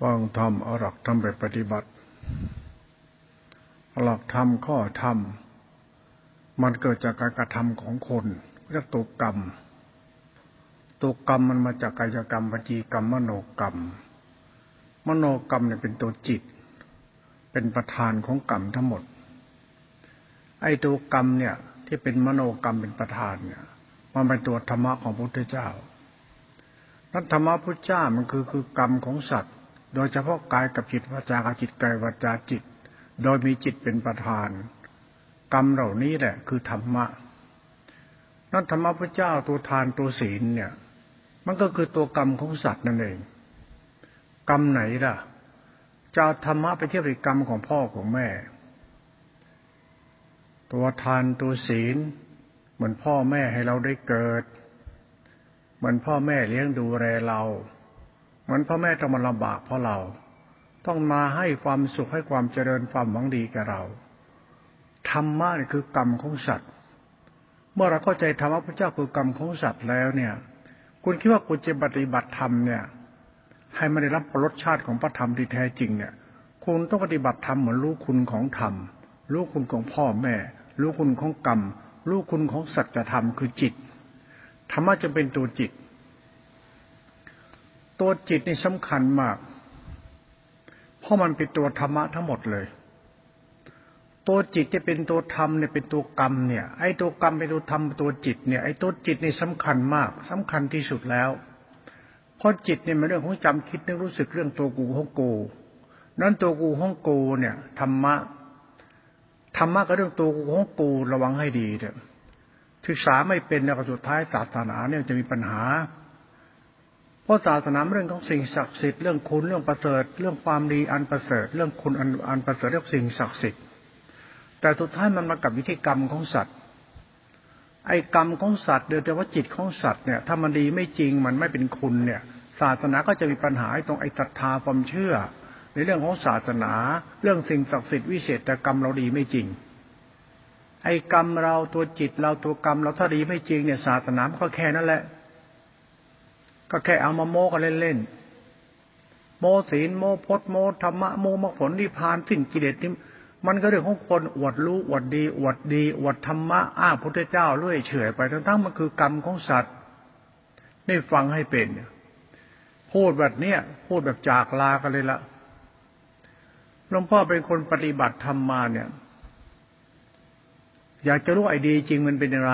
ฟังธรรมเอาหลักธรรมไปปฏิบัติ หลักธรรมข้อธรรม มันเกิดจากการกระทำของคนเรียกตัวกรรม ตัวกรรมมันมาจากกายกรรมวจีกรรมมโนกรรม มโนกรรมเนี่ยเป็นตัวจิต เป็นประธานของกรรมทั้งหมด ไอ้ตัวกรรมเนี่ย ที่เป็นมโนกรรมเป็นประธานเนี่ยมันเป็นตัวธรรมะของพระพุทธเจ้านั้นธรรมะพุทธเจ้ามันคือคือกรรมของสัตว์ โดยเฉพาะกายกับจิตวาจากับจิตกายวาจาจิต โดยมีจิตเป็นประธาน กรรมเหล่านี้แหละ คือธรรมะนั่นธรรมะพระเจ้าตัวทานตัวศีลเนี่ย มันก็คือตัวกรรมของสัตว์นั่นเอง กรรมไหนล่ะจะธรรมะไปเทียบกับกรรมของพ่อของแม่ ตัวทานตัวศีล เหมือนพ่อแม่ให้เราได้เกิด เหมือนพ่อแม่เลี้ยงดูแลเรา มือนพ่อแม่ต้องมาลำบากเพราะเรา ต้องมาให้ความสุขให้ความเจริญความหวังดีแกับเรา ธรรมะนี่คือกรรมของสัตว์ เมื่อเราเข้าใจธรรมะพระเจ้าคือกรรมของสัตว์แล้วเนี่ย คุณคิดว่าคุณจะปฏิบัติธรรมเนี่ย ให้มันได้รับรสชาติของพระธรรมที่แท้จริงเนี่ย คุณต้องปฏิบัติธรรมเหมือนรู้คุณของธรรม รู้คุณของพ่อแม่ รู้คุณของกรรม รู้คุณของสัจธรรมคือจิต ธรรมะจะเป็นตัวจิต ตัวจิตนี่สำคัญมาก เพราะมันเป็นตัวธรรมะทั้งหมดเลย ตัวจิตจะเป็นตัวธรรมเนี่ยเป็นตัวกรรมเนี่ย ไอ้ตัวกรรมเป็นตัวธรรมตัวจิตเนี่ยไอ้ตัวจิตนี่สำคัญมาก สำคัญที่สุดแล้วเพราะจิตเนี่ยมันเรื่องของจำคิดนึกรู้สึกเรื่องตัวกูของกูนั้นตัวกูของกูเนี่ยธรรมะธรรมะก็เรื่องตัวกูของกูระวังให้ดีเถอะศึกษาไม่เป็นแล้วสุดท้ายศาสนาเนี่ยจะมีปัญหา ราะศาสนาเรื่องของสิ่งศักดิ์สิทธิ์เรื่องคุณเรื่องประเสริฐ เรื่องความดีอันประเสริฐ เรื่องคุณอันอันประเสริฐเรื่องสิ่งศักดิ์สิทธิ์ แต่สุดท้ายมันมากับวิธีกรรมของสัตว์ ไอ้กรรมของสัตว์เดียวแต่ว่าจิตของสัตว์เนี่ยถ้ามันดีไม่จริงมันไม่เป็นคุณเนี่ย ศาสนาก็จะมีปัญหาตรงไอ้ศรัทธาความเชื่อ ในเรื่องของศาสนา เรื่องสิ่งศักดิ์สิทธิ์วิเศษแต่กรรมเราดีไม่จริง ไอ้กรรมเราตัวจิตเราตัวกรรมเราถ้าดีไม่จริงเนี่ยศาสนาก็แค่นั้นแหละ ก็แค่เอามาโม้กันเล่นๆโมศีลโมพจโมธรรมะโมมรรคผลนิพพานสิ้นกิเลสนี่มันก็เรื่องของคนอวดรู้อวดดีอวดดีอวดธรรมะอ้าพุทธเจ้าเลื่อยเฉยไปทั้งๆมันคือกรรมของสัตว์ได้ฟังให้เป็นพูดแบบเนี้ยพูดแบบจากลากันเลยละหลวงพ่อเป็นคนปฏิบัติธรรมมาเนี่ย อยากจะรู้ไอ้ดีจริงมันเป็นยังไง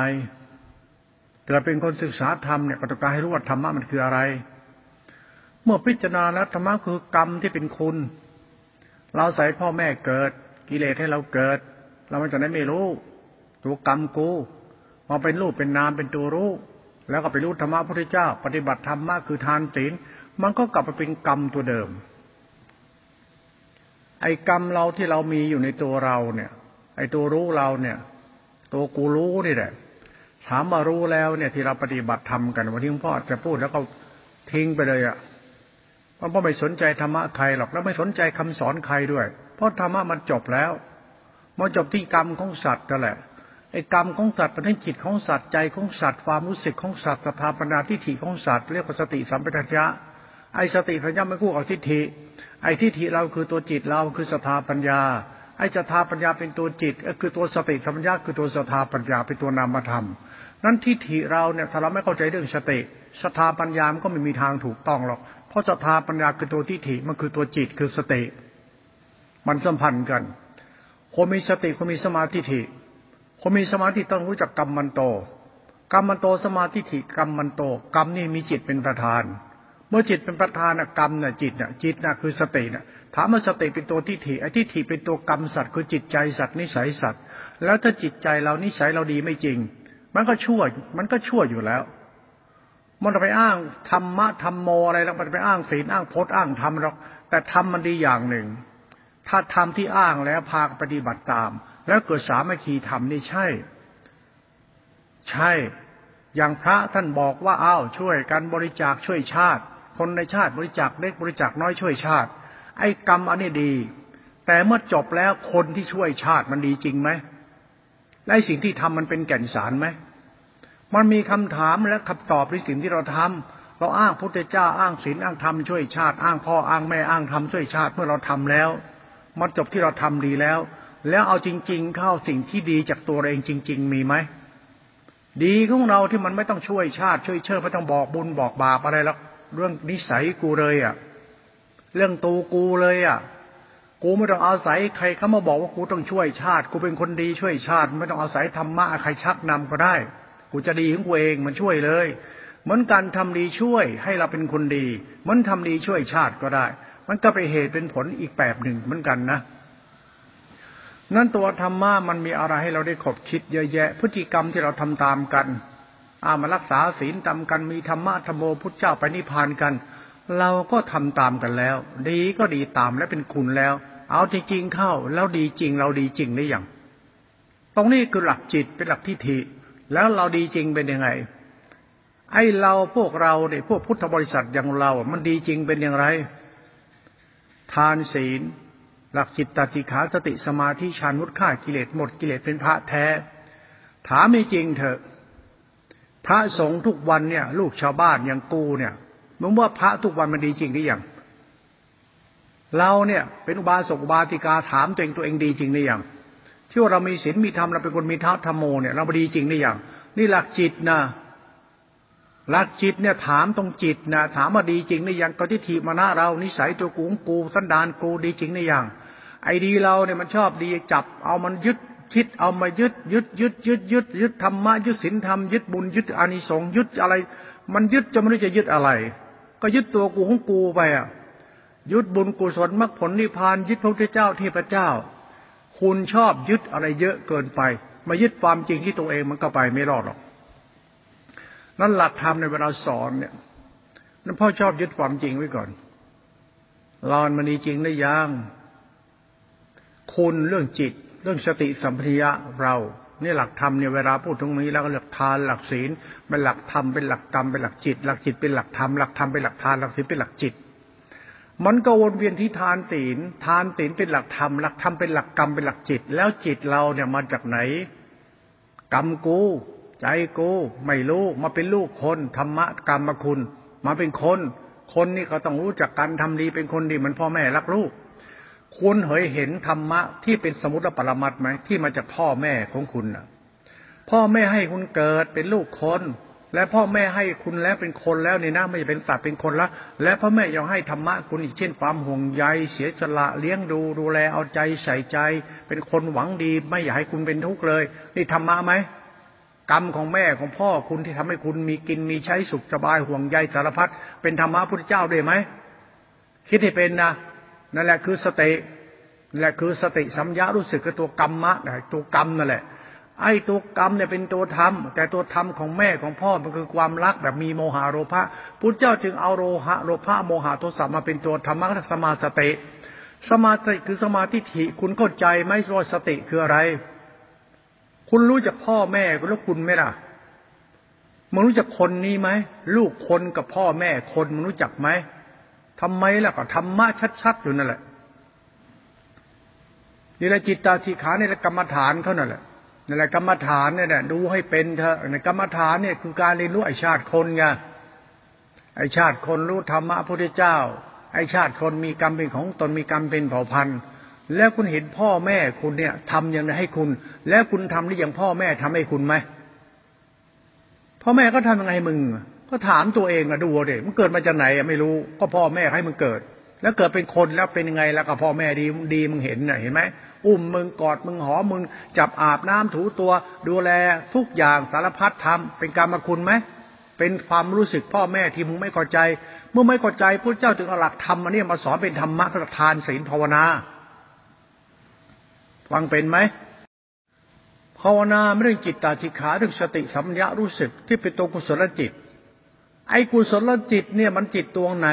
เกิดเป็นคนศึกษาธรรมเนี่ยก็ต้องการให้รู้ว่าธรรมะมันคืออะไร เมื่อพิจารณาแล้วธรรมะคือกรรมที่เป็นคุณ เราใส่พ่อแม่เกิด กิเลสให้เราเกิด เราไม่จะได้ไม่รู้ตัวกรรมกูมาเป็นรูปเป็นนามเป็นตัวรู้ แล้วก็ไปรู้ธรรมะพระพุทธเจ้า ปฏิบัติธรรมะคือทานศีลมันก็กลับมาเป็นกรรมตัวเดิม ไอ้กรรมเราที่เรามีอยู่ในตัวเราเนี่ย ไอ้ตัวรู้เราเนี่ย ตัวกูรู้นี่แหละ ถามมารู้แล้วเนี่ยที่เราปฏิบัติธรรมกันวันที่หลวงพ่อจะพูดแล้วก็ทิ้งไปเลยอะเพราะไม่สนใจธรรมะใครหรอกแล้วไม่สนใจคำสอนใครด้วย เพราะธรรมะมันจบแล้วมันจบที่กรรมของสัตว์นั่นแหละไอ้กรรมของสัตว์เป็นจิตของสัตว์ใจของสัตว์ความรู้สึกของสัตว์สถาปนาทิฏฐิของสัตว์เรียกว่าสติสัมปชัญญะไอ้สติสัมปชัญญาไม่คู่กับทิฏฐิไอ้ทิฏฐิเราคือตัวจิตเราคือสถาปัญญา ไอ้สถาปัญญาเป็นตัวจิตก็คือตัวสติสัมญญะคือตัวสถาปัญญาเป็นตัวนามธรรม นั้นทิฏฐิเราเนี่ยถ้าเราไม่เข้าใจเรื่องสติสถาปัญญามันก็ไม่มีทางถูกต้องหรอก เพราะสถาปัญญาคือตัวทิฏฐิมันคือตัวจิตคือสติ มันสัมพันธ์กัน คนมีสติคนมีสมาธิิคนมีสมาธิต้องรู้จักกรรมมันโตกรรมมันโตสมาธิิกรรมมันโตกรรมนี่มีจิตเป็นประธาน เมื่อจิตเป็นประธานกรรมน่ะจิตน่ะจิตน่ะคือสติน่ะ ถามว่าสติเป็นตัวทิฏฐิไอ้ทิฏฐิเป็นตัวกรรมสัตว์คือจิตใจสัตว์นิสัยสัตว์ แล้วถ้าจิตใจเรานิสัยเราดีไม่จริง มันก็ชั่ว มันก็ชั่วอยู่แล้ว มันไปอ้างธรรมะธรรมโมอะไรแล้วมันไปอ้างศีลอ้างพจน์อ้างธรรมหรอกแต่ธรรมมันดีอย่างหนึ่ง ถ้าธรรมที่อ้างแล้วพาปฏิบัติตาม แล้วเกิดสามัคคีธรรมนี่ใช่ ใช่ อย่างพระท่านบอกว่าอ้าวช่วยกันบริจาคช่วยชาติ คนในชาติบริจาคเล็กบริจาคน้อยช่วยชาติ ไอ้กรรมอันนี้ดี แต่เมื่อจบแล้วคนที่ช่วยชาติมันดีจริงไหมและสิ่งที่ทำมันเป็นแก่นสารไหมมันมีคำถามและคำตอบในสิ่งที่เราทำเราอ้างพุทธเจ้าอ้างศีลอ้างธรรมช่วยชาติ อ้างพ่ออ้างแม่อ้างธรรมช่วยชาติเมื่อเราทำแล้ว มันจบที่เราทำดีแล้ว แล้วเอาจริง ๆ เข้าสิ่งที่ดีจากตัวเราเองจริง ๆ มีไหมดีของเราที่มันไม่ต้องช่วยชาติ ช่วยเชิดไม่ต้องบอกบุญบอกบาปอะไรแล้วเรื่องนิสัยกูเลยอะ เรื่องตูกูเลยอะ กูไม่ต้องอาศัยใครเขามาบอกว่ากูต้องช่วยชาติ กูเป็นคนดีช่วยชาติ ไม่ต้องอาศัยธรรมะใครชักนำก็ได้ กูจะดีของกูเองมันช่วยเลย เหมือนการทำดีช่วยให้เราเป็นคนดีเหมือนทำดีช่วยชาติก็ได้ มันก็ไปเหตุเป็นผลอีกแบบหนึ่งเหมือนกันนะนั่นตัวธรรมะมันมีอะไรให้เราได้ขบคิดเยอะแยะ พฤติกรรมที่เราทำตามกันอามารักษาศีลตามกันมีธรรมะธรรมโมพุทธเจ้าไปนิพพานกัน เราก็ทำตามกันแล้ว ดีก็ดีตามและเป็นคุณแล้ว เอาจริงๆเข้า แล้วดีจริง เราดีจริงได้อย่างตรงนี้คือหลักจิตเป็นหลักทิฏฐิ แล้วเราดีจริงเป็นยังไง ไอ้เราพวกเราเนี่ยพวกพุทธบริษัทอย่างเรา มันดีจริงเป็นอย่างไร ทานศีล หลักจิตตติขาสติสมาธิฌานมุดฆ่ากิเลสหมดกิเลสเป็นพระแท้ ถามไม่จริงเถอะ พระสงฆ์ทุกวันเนี่ย ลูกชาวบ้านอย่างกูเนี่ย มึงว่าพระทุกวันมันดีจริงหรือยังเราเนี่ย เป็นอุบาสกอุบาติกาถามตัวเองตัวเองดีจริงหรือยังที่ว่าเรามีศีลมีธรรมเราเป็นคนมีท้าธรรมโมเนี่ยเราดีจริงหรือยังนี่หลักจิตนะหลักจิตเนี่ยถามตรงจิตนะถามว่าดีจริงหรือยังก็ที่ทีมานะเรานิสัยตัวกูงกูสันดานกูดีจริงหรือยังไอ้ดีเราเนี่ยมันชอบดีจับ เอามันยึดคิดเอามายึดยึดยึดยึดยึดยึดธรรมะยึดศีลธรรมยึดบุญยึดอานิสงส์ยึดอะไร มันยึดจะไม่รู้จะยึดอะไร ก็ยึดตัวกูของกูไปอะยึดบุญกุศลมรรคผลนิพพานยึดพระพุทธเจ้าเทพเจ้า คุณชอบยึดอะไรเยอะเกินไป มายึดความจริงที่ตัวเองมันก็ไปไม่รอดหรอกนั่นหลักธรรมในเวลาสอนเนี่ยนั่นพ่อชอบยึดความจริงไว้ก่อนรอนมันีจริงได้ยังคุณเรื่องจิต เรื่องสติสัมปชัญญะเรา นี่หลักธรรมเนี่ยเวลาพูดตรงนี้แล้วก็หลักทานหลักศีลเป็นหลักธรรมเป็นหลักกรรมเป็นหลักจิต หลักจิตเป็นหลักธรรมหลักธรรมเป็นหลักทานหลักศีลเป็นหลักจิต มันก็วนเวียนที่ทานศีล ทานศีลเป็นหลักธรรมหลักธรรมเป็นหลักกรรมเป็นหลักจิต แล้วจิตเราเนี่ยมาจากไหน กรรมกู ใจกูไม่รู้มาเป็นลูกคนธรรมะกรรมคุณ มาเป็นคน คนนี่ก็ต้องรู้จักการทำดีเป็นคนดีเหมือนพ่อแม่รักลูก คุณเหยเห็นธรรมะที่เป็นสมุติปรมัตไหมที่มาจากพ่อแม่ของคุณน่ะ พ่อแม่ให้คุณเกิดเป็นลูกคน และพ่อแม่ให้คุณแล้วเป็นคนแล้วในี่นะไม่เป็นสัตว์เป็นคนละและพ่อแม่ยังให้ธรรมะคุณอีกเช่นความห่วงใยเสียสละเลี้ยงดูดูแลเอาใจใส่ใจ เป็นคนหวังดีไม่อยากให้คุณเป็นทุกข์เลย นี่ธรรมะไหมกรรมของแม่ของพ่อคุณที่ทำให้คุณมีกินมีใช้สุขสบายห่วงใยสารพัดเป็นธรรมะพุทธเจ้าด้วยไหมคิดให้เป็นนะ นั่นแหละคือสตินั่นแหละคือสติสัมยารู้สึกกับตัวกรรมะนะตัวกรรมนั่นแหละ ไอ้ตัวกรรมเนี่ยเป็นตัวธรรม แต่ตัวธรรมของแม่ของพ่อมันคือความรักแบบมีโมหะโลภะพุทธเจ้าจึงเอาโลหะโลภะโมหะโทสะมาเป็นตัวธรรมะสมาสติ สมาสติคือสมาธิิคุณเข้าใจไหมว่าสติคืออะไร คุณรู้จักพ่อแม่แล้วคุณไหมล่ะมึงรู้จักคนนี้ไหมลูกคนกับพ่อแม่คนมึงรู้จักไหม ทำไมล่ะก็ธรรมะชัดๆอยู่นั่นแหละนี่แหละจิตตาธิขาในกรรมฐานเขานั่นแหละนี่แหละกรรมฐานเนี่ยดูให้เป็นเถอะในกรรมฐานเนี่ยคือการเรียนรู้ไอชาติคนไงไอชาติคนรู้ธรรมะพระพุทธเจ้า ไอชาติคนมีกรรมเป็นของตนมีกรรมเป็นเผ่าพันธุ์ แล้วคุณเห็นพ่อแม่คุณเนี่ยทำอย่างไรให้คุณ แล้วคุณทำได้อย่างพ่อแม่ทำให้คุณไหมพ่อแม่ก็ทำยังไงมึง ก็ถามตัวเองอะดูเด็มันเกิดมาจากไหนอะไม่รู้ ก็พ่อแม่ให้มึงเกิด แล้วเกิดเป็นคนแล้วเป็นยังไงแล้วก็พ่อแม่ดีดีมึงเห็นน่ะเห็นไหมอุ้มมึงกอดมึงหอมึง จับอาบน้ำถูตัว ดูแลทุกอย่างสารพัดทำเป็นกรรมคุณไหมเป็นความรู้สึกพ่อแม่ที่มึงไม่เข้าใจ เมื่อไม่เข้าใจพระเจ้าถึงเอาหลักธรรมมาเนี่ยมาสอนเป็นธรรมะทานศีลภาวนาฟังเป็นไหมภาวนาไม่เรื่องจิตตาธิขาเรื่องสติสัมยารู้สึกที่เป็นตัวกุศลจิต ไอ้กุศลจิตเนี่ยมันจิตตัวไหน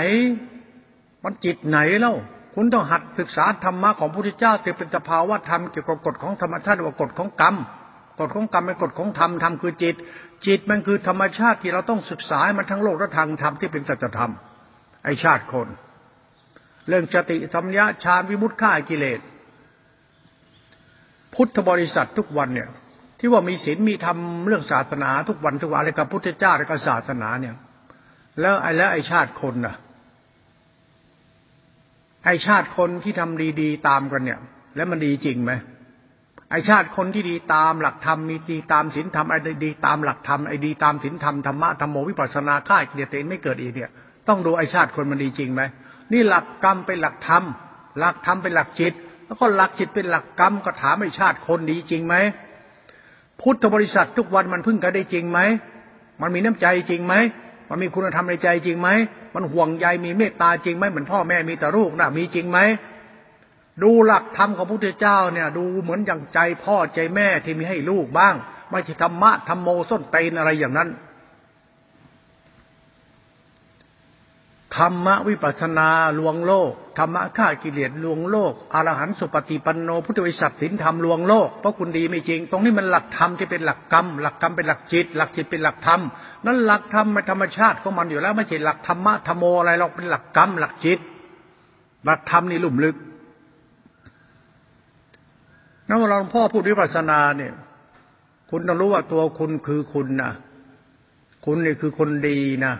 มันจิตไหนเล่าคุณต้องหัดศึกษาธรรมะของพระพุทธเจ้าที่เป็นสภาวะธรรมเกี่ยวกับกฎของธรรมชาติว่ากฎของกรรมกฎของกรรมเป็นกฎของธรรมธรรมคือจิต จิตมันคือธรรมชาติที่เราต้องศึกษาให้มันทั้งโลกและทางธรรมที่เป็นสัจธรรม ไอชาติคน เรื่องสติสัมยาฌานวิมุตติฆ่ากิเลส พุทธบริษัททุกวันเนี่ย ที่ว่ามีศีลมีธรรมเรื่องศาสนาทุกวันทุกวันเลยกับพุทธเจ้าและกับศาสนาเนี่ย แล้วไอ้แล้วไอ้ชาติคนน่ะ ไอ้ชาติคนที่ทำดีๆตามกันเนี่ย แล้วมันดีจริงไหมไอชาติคนที่ดีตามหลักธรรมมีดีตามศีลธรรมไอ้ดีตามหลักธรรมไอ้ดีตามศีลธรรมธรรมะธรรมโมวิปัสสนาข่ายเกียรติไม่เกิดอีกเนี่ย ต้องดูไอชาติคนมันดีจริงไหมนี่หลักกรรมเป็นหลักธรรมหลักธรรมเป็นหลักจิต แล้วก็หลักจิตเป็นหลักกรรมก็ถามไอชาติคนดีจริงไหมพุทธบริษัททุกวันมันพึ่งกันได้จริงไหมมันมีน้ำใจจริงไหม มันมีคุณธรรมในใจจริงไหม มันห่วงใยมีเมตตาจริงไหมเหมือนพ่อแม่มีแต่ลูกนะมีจริงไหม ดูหลักธรรมของพระพุทธเจ้าเนี่ย ดูเหมือนอย่างใจพ่อใจแม่ที่มีให้ลูกบ้าง ไม่ใช่ธรรมะธรรมโมส้นเตนอะไรอย่างนั้นธรรมะวิปัสนาลวงโลก ธรรมะฆ่ากิเลสลวงโลกอรหันสุปฏิปันโนพุทธวิสัชสินธรรมลวงโลกเพราะคุณดีไม่จริง ตรงนี้มันหลักธรรมที่เป็นหลักกรรม หลักกรรมเป็นหลักจิต หลักจิตเป็นหลักธรรมนั่นหลักธรรมเป็นธรรมชาติของมันอยู่แล้วไม่ใช่หลักธรรมะธรรมโมอะไรหรอกเป็นหลักกรรมหลักจิต หลักธรรมนี่ลุ่มลึกนั่นเวลาหลวงพ่อพูดวิปัสสนาเนี่ย คุณต้องรู้ว่าตัวคุณคือคุณนะคุณนี่คือคนดีนะ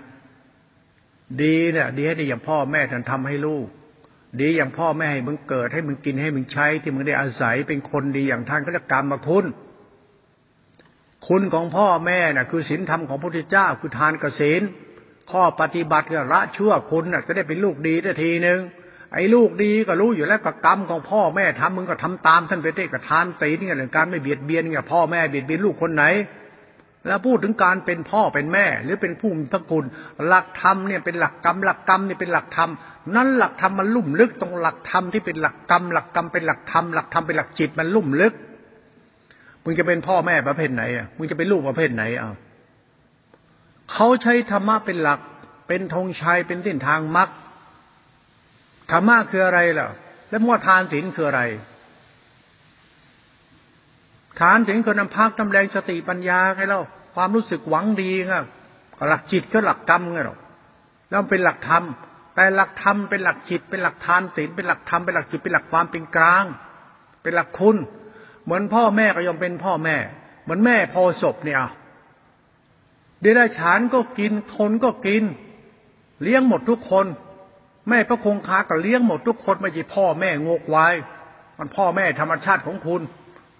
ดีเนี่ยดีให้ได้อย่างพ่อแม่ท่านทำให้ลูก ดีอย่างพ่อแม่ให้มึงเกิดให้มึงกินให้มึงใช้ ที่มึงได้อาศัยเป็นคนดีอย่างท่านก็จะกรรมมาคุณ คุณของพ่อแม่น่ะ คือศีลธรรมของพระพุทธเจ้าคือทานกสินข้อปฏิบัติก็ละชั่วคุณน่ะ จะได้เป็นลูกดีทีหนึ่งไอ้ลูกดีก็รู้อยู่แล้วกับกรรมของพ่อแม่ทำมึงก็ทำตามท่านไปเต้กับทานตีนี่เรื่อการไม่เบียดเบียนเนี่ยพ่อแม่เบียดเบียนลูกคนไหน แล้วพูดถึงการเป็นพ่อเป็นแม่ หรือเป็นผู้มีพระคุณหลักธรรมเนี่ยเป็นหลักกรรมหลักกรรมเนี่ยเป็นหลักธรรมนั้นหลักธรรมมันลุ่มลึกตรงหลักธรรมที่เป็นหลักกรรมหลักกรรมเป็นหลักธรรมหลักธรรมเป็นหลักจิตมันลุ่มลึกมึงจะเป็นพ่อแม่ประเภทไหนอะมึงจะเป็นลูกประเภทไหนอะเขาใช้ธรรมะเป็นหลัก เป็นธงชัยเป็นเส้นทางมรรคธรรมะคืออะไรล่ะ แล้วมั่วทานศีลคืออะไร ทานศีลคือนำพักนำแรงสติปัญญาไงเราความรู้สึกหวังดีไงหลักจิตก็หลักกรรมไงเราแล้วเป็นหลักธรรมแต่หลักธรรมเป็นหลักจิตเป็นหลักทานศีลเป็นหลักธรรมเป็นหลักจิตเป็นหลักความเป็นกลาง เป็นหลักคุณ เหมือนพ่อแม่ก็ยอมเป็นพ่อแม่ เหมือนแม่พอศพเนี่ยเดรัจฉานก็กินคนก็กิน เลี้ยงหมดทุกคน แม่พระคงคาก็เลี้ยงหมดทุกคนไม่ใช่พ่อแม่งกไว้ มันพ่อแม่ธรรมชาติของคุณ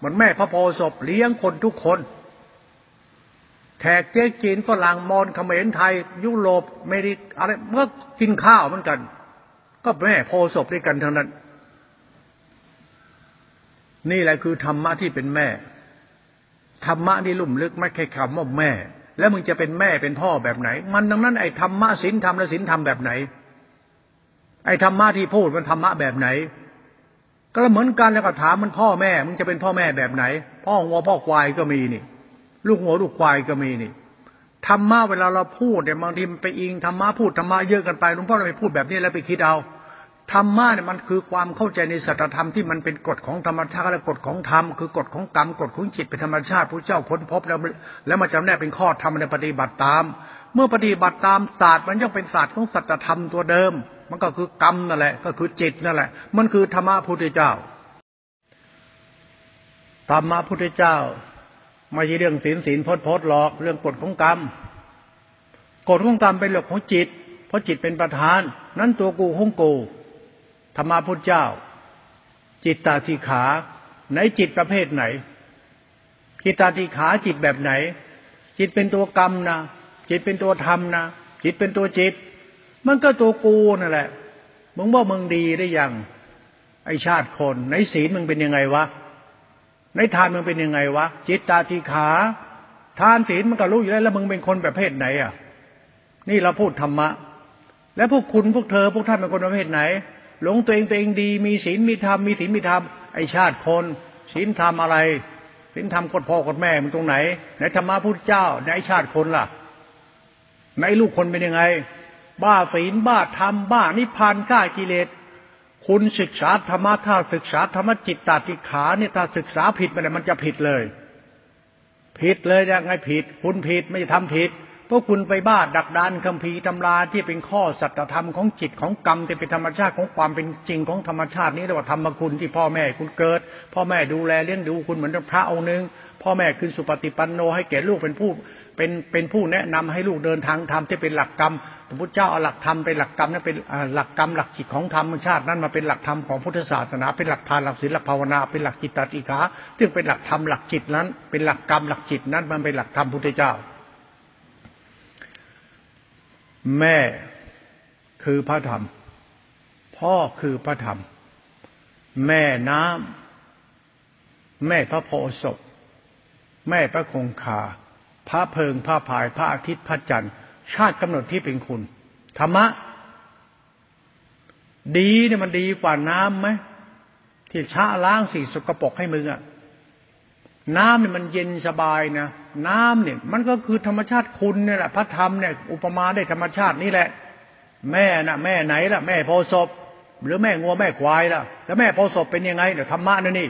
มือนแม่พระโพศพเลี้ยงคนทุกคน แขกเจ๊จีนฝรั่งมอญเขมรไทย ยุโรปเมริกอะไรเมื่อกินข้าวเหมือนกัน ก็แม่โพศพด้วยกันทั้งนั้น นี่แหละคือธรรมะที่เป็นแม่ ธรรมะนี่ลุ่มลึกไม่แค่คำว่าแม่ แล้วมึงจะเป็นแม่เป็นพ่อแบบไหน มันดังนั้นไอ้ธรรมะศีลธรรมและศีลธรรมแบบไหน ไอ้ธรรมะที่พูดมันธรรมะแบบไหน ก็เหมือนกันแล้วก็ถามมันพ่อแม่ มึงจะเป็นพ่อแม่แบบไหน พ่องัวพ่อควายก็มีนี่ ลูกงัวลูกควายก็มีนี่ธรรมะเวลาเราพูดเนี่ยบางทีมันไปอิงธรรมะพูดธรรมะเยอะกันไปหลวงพ่อเราไปพูดแบบนี้แล้วไปคิดเอาธรรมะเนี่ยมันคือความเข้าใจในสัจธรรมที่มันเป็นกฎของธรรมชาติและกฎของธรรมคือกฎของกรรมกฎของจิตเป็นธรรมชาติพระเจ้าค้นพบแล้วแล้วมาจำแนกเป็นข้อธรรมในปฏิบัติตาม เมื่อปฏิบัติตามศาสตร์มันย่อมเป็นศาสตร์ของสัจธรรมตัวเดิม มันก็คือกรรมนั่นแหละ ก็คือจิตนั่นแหละ มันคือธรรมะพุทธเจ้า ธรรมะพุทธเจ้า ไม่ใช่เรื่องศีลศีลพจน์พจน์หรอก เรื่องกฎของกรรม กฎของกรรมเป็นเรื่องของจิต เพราะจิตเป็นประธาน นั้นตัวกูของกูธรรมะพุทธเจ้า จิตตาทิขาไหนจิตประเภทไหน จิตตาทิขาจิตแบบไหน จิตเป็นตัวกรรมนะจิตเป็นตัวธรรมนะจิตเป็นตัวจิต มันก็ตัวกูนั่นแหละ มึงว่ามึงดีได้ยัง ไอชาติคน ในศีลมึงเป็นยังไงวะ ในทานมึงเป็นยังไงวะ จิตตาทิขา ทานศีลมันก็รู้อยู่แล้วแล้วมึงเป็นคนแบบเพศไหนอะ นี่เราพูดธรรมะ แล้วพวกคุณพวกเธอ พวกท่านเป็นคนประเภทไหน หลงตัวเองตัวเองดี มีศีลมีธรรมมีศีลมีธรรม ไอชาติคนศีลธรรมอะไรศีลธรรมกดพ่อกดแม่มึงตรงไหนในธรรมะพุทธเจ้าในชาติคนล่ะในลูกคนเป็นยังไง บ้าศีลบ้าธรรมบ้านิพพานก้ากิเลส คุณศึกษาธรรมะถ้าศึกษาธรรมจิตตาติขาเนี่ยถ้าศึกษาผิดไปเลยมันจะผิดเลย ผิดเลยยังไงผิด คุณผิดไม่ทำผิดเพก็คุณไปบ้าดักดานคัมภีตำราที่เป็นข้อสัจธรรมของจิตของกรรมที่เป็นธรรมชาติของความเป็นจริงของธรรมชาตินี้เรียกว่าธรรมคุณที่พ่อแม่คุณเกิด พ่อแม่ดูแลเลี้ยงดูคุณเหมือนพระองค์หนึ่งพ่อแม่คือสุปฏิปันโนให้แก่ลูกเป็นผู้เป็นเป็นผู้แนะนำให้ลูกเดินทางธรรมที่เป็นหลักกรรม ระพุทธเจ้าเอาหลักธรรมเป็นหลักกรรมนั่นเป็นหลักกรรมหลักจิตของธรรมชาตินั้นมาเป็นหลักธรรมของพุทธศาสนาเป็นหลักทานหลักศีลหลักภาวนาเป็นหลักจิตติกาซึ่งเป็นหลักธรรมหลักจิตนั้น เป็นหลักกรรมหลักจิตนั้นมันเป็นหลักธรรมพุทธเจ้า แม่คือพระธรรม พ่อคือพระธรรม แม่น้ำแม่พระโพศพแม่พระคงคาพระเพิงพระพายพระอาทิตย์พระจันทร์ ชาติกำหนดที่เป็นคุณ ธรรมะ ดีเนี่ยมันดีกว่าน้ำไหมที่ชะล้างสิ่งสกปรกให้มึงอะน้ำเนี่ยมันเย็นสบายนะน้ำเนี่ย มันก็คือธรรมชาติคุณเนี่ยแหละพระธรรมเนี่ยอุปมาได้ธรรมชาตินี่แหละ แม่น่ะแม่ไหนล่ะ แม่โพศพหรือแม่งัวแม่ควายล่ะ แล้วแม่โพศพเป็นยังไงเดี๋ยวธรรมะนั่นนี่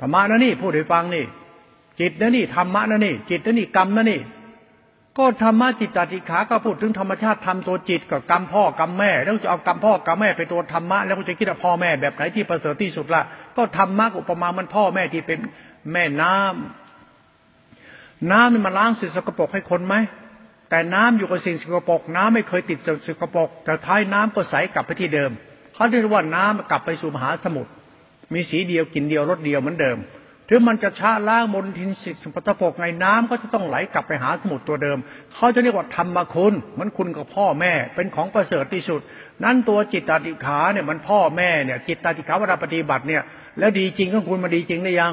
ธรรมะนั่นนี่พูดให้ฟังนี่ จิตนะนี่ธรรมะนะนี่ จิตนะนี่กรรมนะนี่ ก็ธรรมะจิตตติขาก็พูดถึงธรรมชาติทำตัวจิตกับกรรมพ่อกรรมแม่ แล้วจะเอากรรมพ่อกรรมแม่ไปตัวธรรมะแล้วจะคิดว่าพ่อแม่แบบไหนที่ประเสริฐที่สุดล่ะ ก็ธรรมะอุปมามันพ่อแม่ที่เป็นแม่น้ำน้ำมันมาล้างสิ่งสกปรกให้คนไหมแต่น้ำอยู่กับสิ่งสกปรกน้ำไม่เคยติดสิ่งสกปรกแต่ท้ายน้ำก็ใสกลับไปที่เดิมเขาเรียกว่าน้ำกลับไปสู่มหาสมุทรมีสีเดียวกินเดียวรสเดียวเหมือนเดิม ถึงมันจะชาล้างมลทินสิทธิ์สุปทภกไงน้ำก็จะต้องไหลกลับไปหาสมุทรตัวเดิม เขาจะเรียกว่าธรรมคุณเหมือนคุณกับพ่อแม่เป็นของประเสริฐที่สุด นั้นตัวจิตตติขาเนี่ยมันพ่อแม่เนี่ยจิตตติขาเวลาปฏิบัติเนี่ย แล้วดีจริงของคุณมาดีจริงหรือยัง